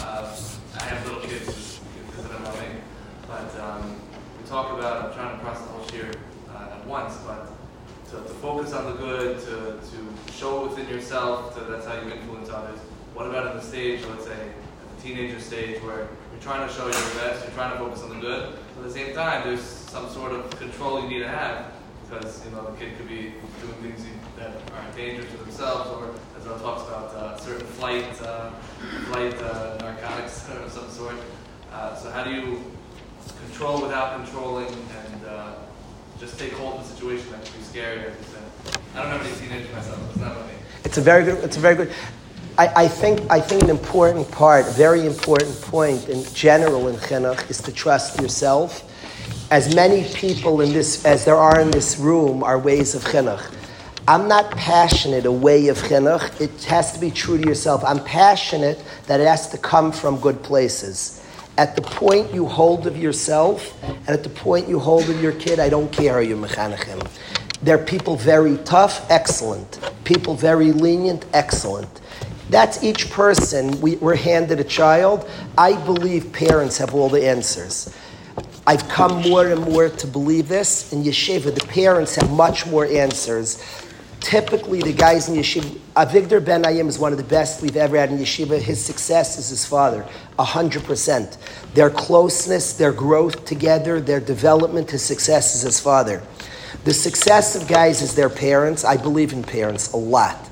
Uh, I have little kids just because of my name. But um, we talk about, I'm trying to cross the whole year uh, at once, but to, to focus on the good, to, to show within yourself, so that's how you influence others. What about in the stage, let's say, at the teenager stage, where you're trying to show your best, you're trying to focus on the good, but at the same time, there's some sort of control you need to have because you know the kid could be doing things that are a danger to themselves, or as Al talks about uh, certain flight, uh, flight uh, narcotics of some sort. Uh, so how do you control without controlling and uh, just take hold of the situation that could be scary? As you said. I don't have any teenagers myself. It's not about me. It's a very good. It's a very good. I, I think. I think an important part, very important point in general in chinuch, is to trust yourself. As many people in this, as there are in this room, are ways of chinuch. I'm not passionate a way of chinuch. It has to be true to yourself. I'm passionate that it has to come from good places. At the point you hold of yourself, and at the point you hold of your kid, I don't care how you mechanechim. There are people very tough, excellent. People very lenient, excellent. That's each person. We, we're handed a child. I believe parents have all the answers. I've come more and more to believe this. In yeshiva, the parents have much more answers. typically the guys in yeshiva, Avigdor Ben Ayim is one of the best we've ever had in yeshiva. His success is his father, 100%. Their closeness, their growth together, their development, his success is his father. The success of guys is their parents. I believe in parents a lot.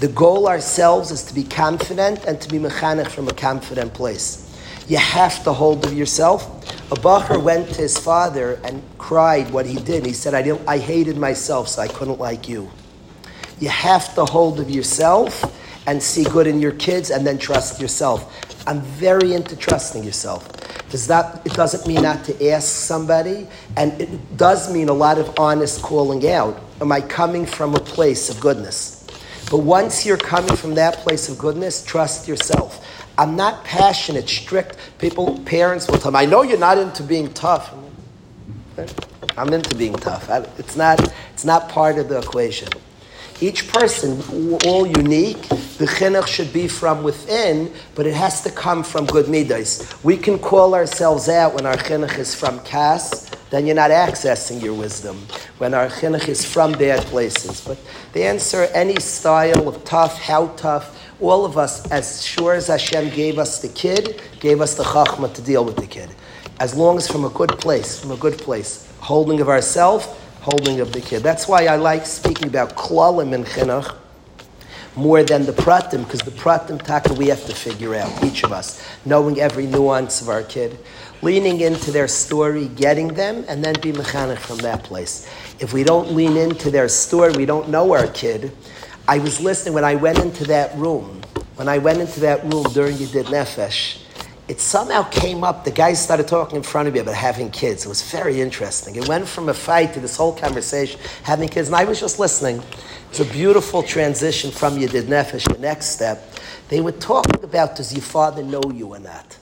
The goal ourselves is to be confident and to be mechanech from a confident place. You have to hold of yourself. A bacher went to his father and cried what he did. He said, I, didn't, I hated myself, so I couldn't like you. You have to hold of yourself and see good in your kids and then trust yourself. I'm very into trusting yourself. Does that, it doesn't mean not to ask somebody, and it does mean a lot of honest calling out. Am I coming from a place of goodness? But once you're coming from that place of goodness, trust yourself. I'm not passionate, strict. People, parents will tell me, I know you're not into being tough. I'm into being tough. It's not, it's not part of the equation. Each person, all unique, the chinuch should be from within, but it has to come from good midas. We can call ourselves out when our chinuch is from kas, then you're not accessing your wisdom. When our chinuch is from bad places. But the answer, any style of tough, how tough, all of us, as sure as Hashem gave us the kid, gave us the chachma to deal with the kid. As long as from a good place, from a good place, holding of ourselves, holding of the kid. That's why I like speaking about klalim and chinuch more than the pratim, because the pratim taka we have to figure out, each of us, knowing every nuance of our kid, leaning into their story, getting them, and then be mechanech from that place. If we don't lean into their story, we don't know our kid. I was listening when I went into that room, when I went into that room during Yedid Nefesh, it somehow came up. The guys started talking in front of me about having kids. It was very interesting. It went from a fight to this whole conversation, having kids, and I was just listening. It's a beautiful transition from Yedid Nefesh. The next step, they were talking about does your father know you or not?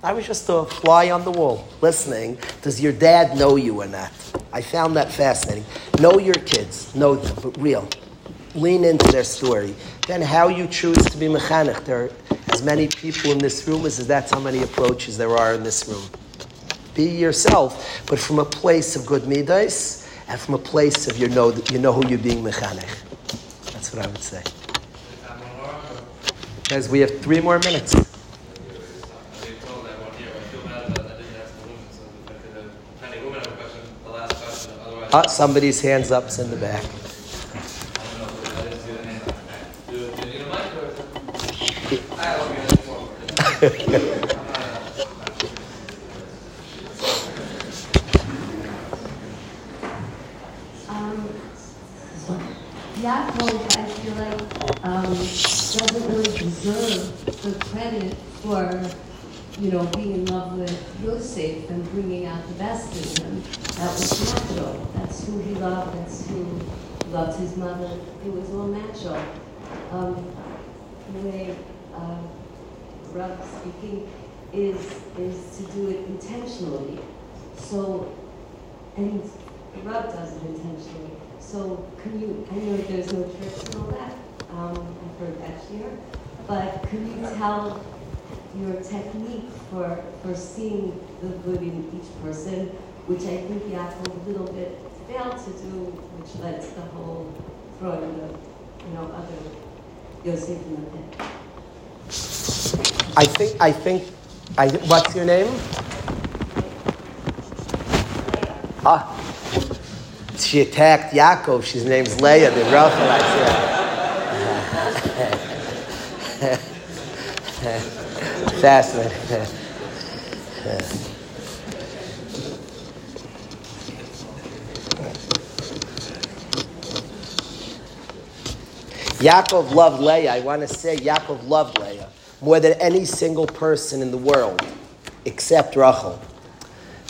I was just a fly on the wall, listening. Does your dad know you or not? I found that fascinating. Know your kids, know them, but real. Lean into their story. Then how you choose to be mechanech. There are many people in this room as that's how many approaches there are in this room. Be yourself, but from a place of good midas and from a place of you know that you know who you're being mechanech. That's what I would say. Guys, we have three more minutes. Uh, somebody's hands up's in the back. Um, Yaakov, I feel like, um, doesn't really deserve the credit for, you know, being in love with Yosef and bringing out the best in him. That was natural. That's who he loved. That's who loved his mother. It was all natural. Um, the way uh, Rav speaking is is to do it intentionally. So, and Rav does it intentionally. So, can you? I know there's no tricks and all that. Um, I've heard that here, but can you tell your technique for for seeing the good in each person, which I think Yaakov a little bit failed to do, which led to the whole throwing the you know other Yosef in the pit. I think, I think, I, what's your name? Ah, she attacked Yaakov. She's name's Leah, the Rachel. Fascinating. Yaakov loved Leah. I want to say Yaakov loved Leah more than any single person in the world, except Rachel.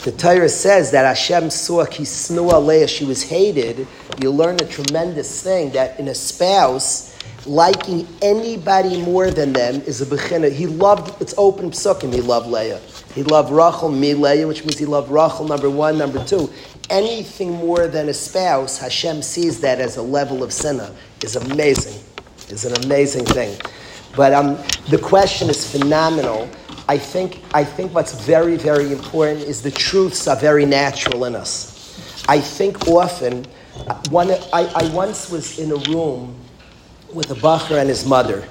The Torah says that Hashem saw Kisnua Leah, she was hated. You learn a tremendous thing that in a spouse, liking anybody more than them is a bechina. He loved, it's open psukim, he loved Leah. He loved Rachel, me Leah, which means he loved Rachel, number one. Number two, anything more than a spouse, Hashem sees that as a level of sinna, is amazing. Is an amazing thing. But um, the question is phenomenal. I think, I think what's very, very important is the truths are very natural in us. I think often One, I, I once was in a room with a bacher and his mother,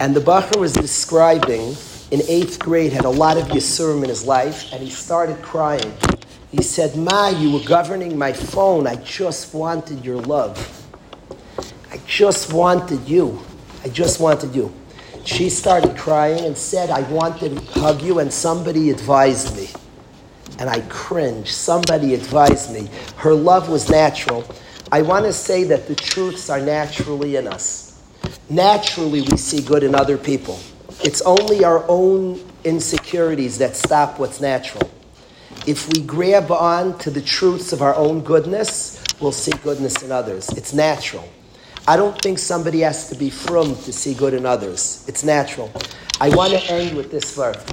and the bacher was describing in eighth grade had a lot of yisurim in his life, and he started crying. He said, "Ma, you were governing my phone. I just wanted your love. I just wanted you. I just wanted you." She started crying and said, "I wanted to hug you," and somebody advised me and I cringe. Somebody advised me. Her love was natural. I want to say that the truths are naturally in us. Naturally, we see good in other people. It's only our own insecurities that stop what's natural. If we grab on to the truths of our own goodness, we'll see goodness in others. It's natural. I don't think somebody has to be from to see good in others. It's natural. I want to end with this verse.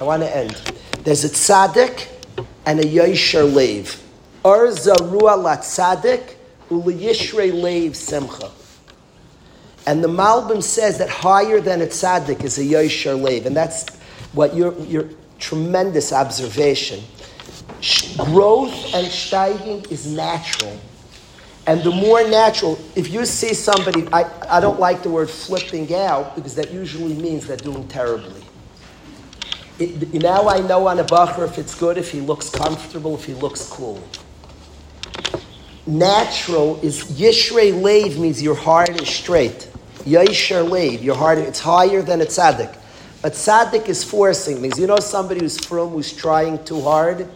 I want to end. There's a tzaddik and a Yosher Lev. Ar Zarua Latzadik Uliyishrei Lev Simcha. And the Malbim says that higher than a tzaddik is a Yosher Lev. And that's what your, your tremendous observation. Growth and steiging is natural. And the more natural, if you see somebody, I, I don't like the word flipping out because that usually means they're doing terribly. It, now I know on a bacher if it's good, if he looks comfortable, if he looks cool. Natural is yishrei leiv means your heart is straight. Yishrei leiv, your heart it's higher than a tzaddik. A tzaddik is forcing means you know somebody who's from who's trying too hard,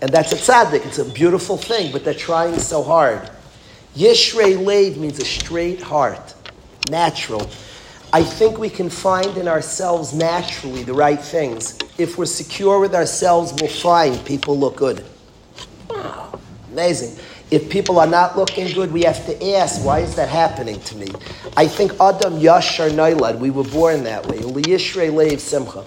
and that's a tzaddik. It's a beautiful thing, but they're trying so hard. Yishrei leiv means a straight heart, natural. I think we can find in ourselves naturally the right things. If we're secure with ourselves, we'll find people look good. Wow, Amazing. If people are not looking good, we have to ask, why is that happening to me? I think Adam Yashar Noilad, we were born that way. Leiv Simcha.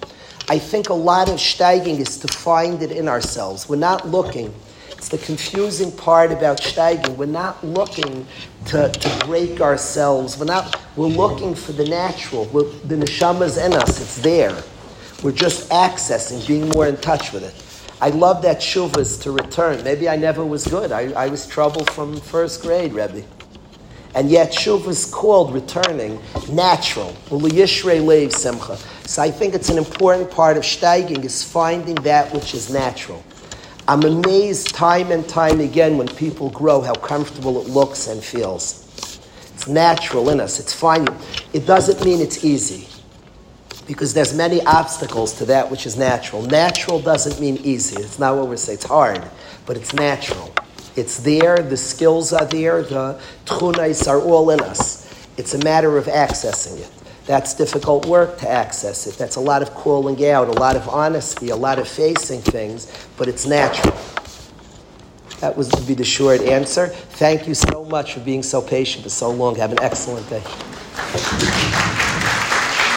I think a lot of steiging is to find it in ourselves. We're not looking. It's the confusing part about steiging. We're not looking to, to break ourselves. We're not. We're looking for the natural. We're, the neshama's in us. It's there. We're just accessing, being more in touch with it. I love that shuvas to return. Maybe I never was good. I, I was trouble from first grade, Rebbe. And yet shuvas called returning natural. So I think it's an important part of steiging is finding that which is natural. I'm amazed time and time again when people grow how comfortable it looks and feels. It's natural in us. It's fine. It doesn't mean it's easy because there's many obstacles to that which is natural. Natural doesn't mean easy. It's not what we say. It's hard, but it's natural. It's there. The skills are there. The tchunais are all in us. It's a matter of accessing it. That's difficult work to access it. That's a lot of calling out, a lot of honesty, a lot of facing things, but it's natural. That was to be the short answer. Thank you so much for being so patient for so long. Have an excellent day.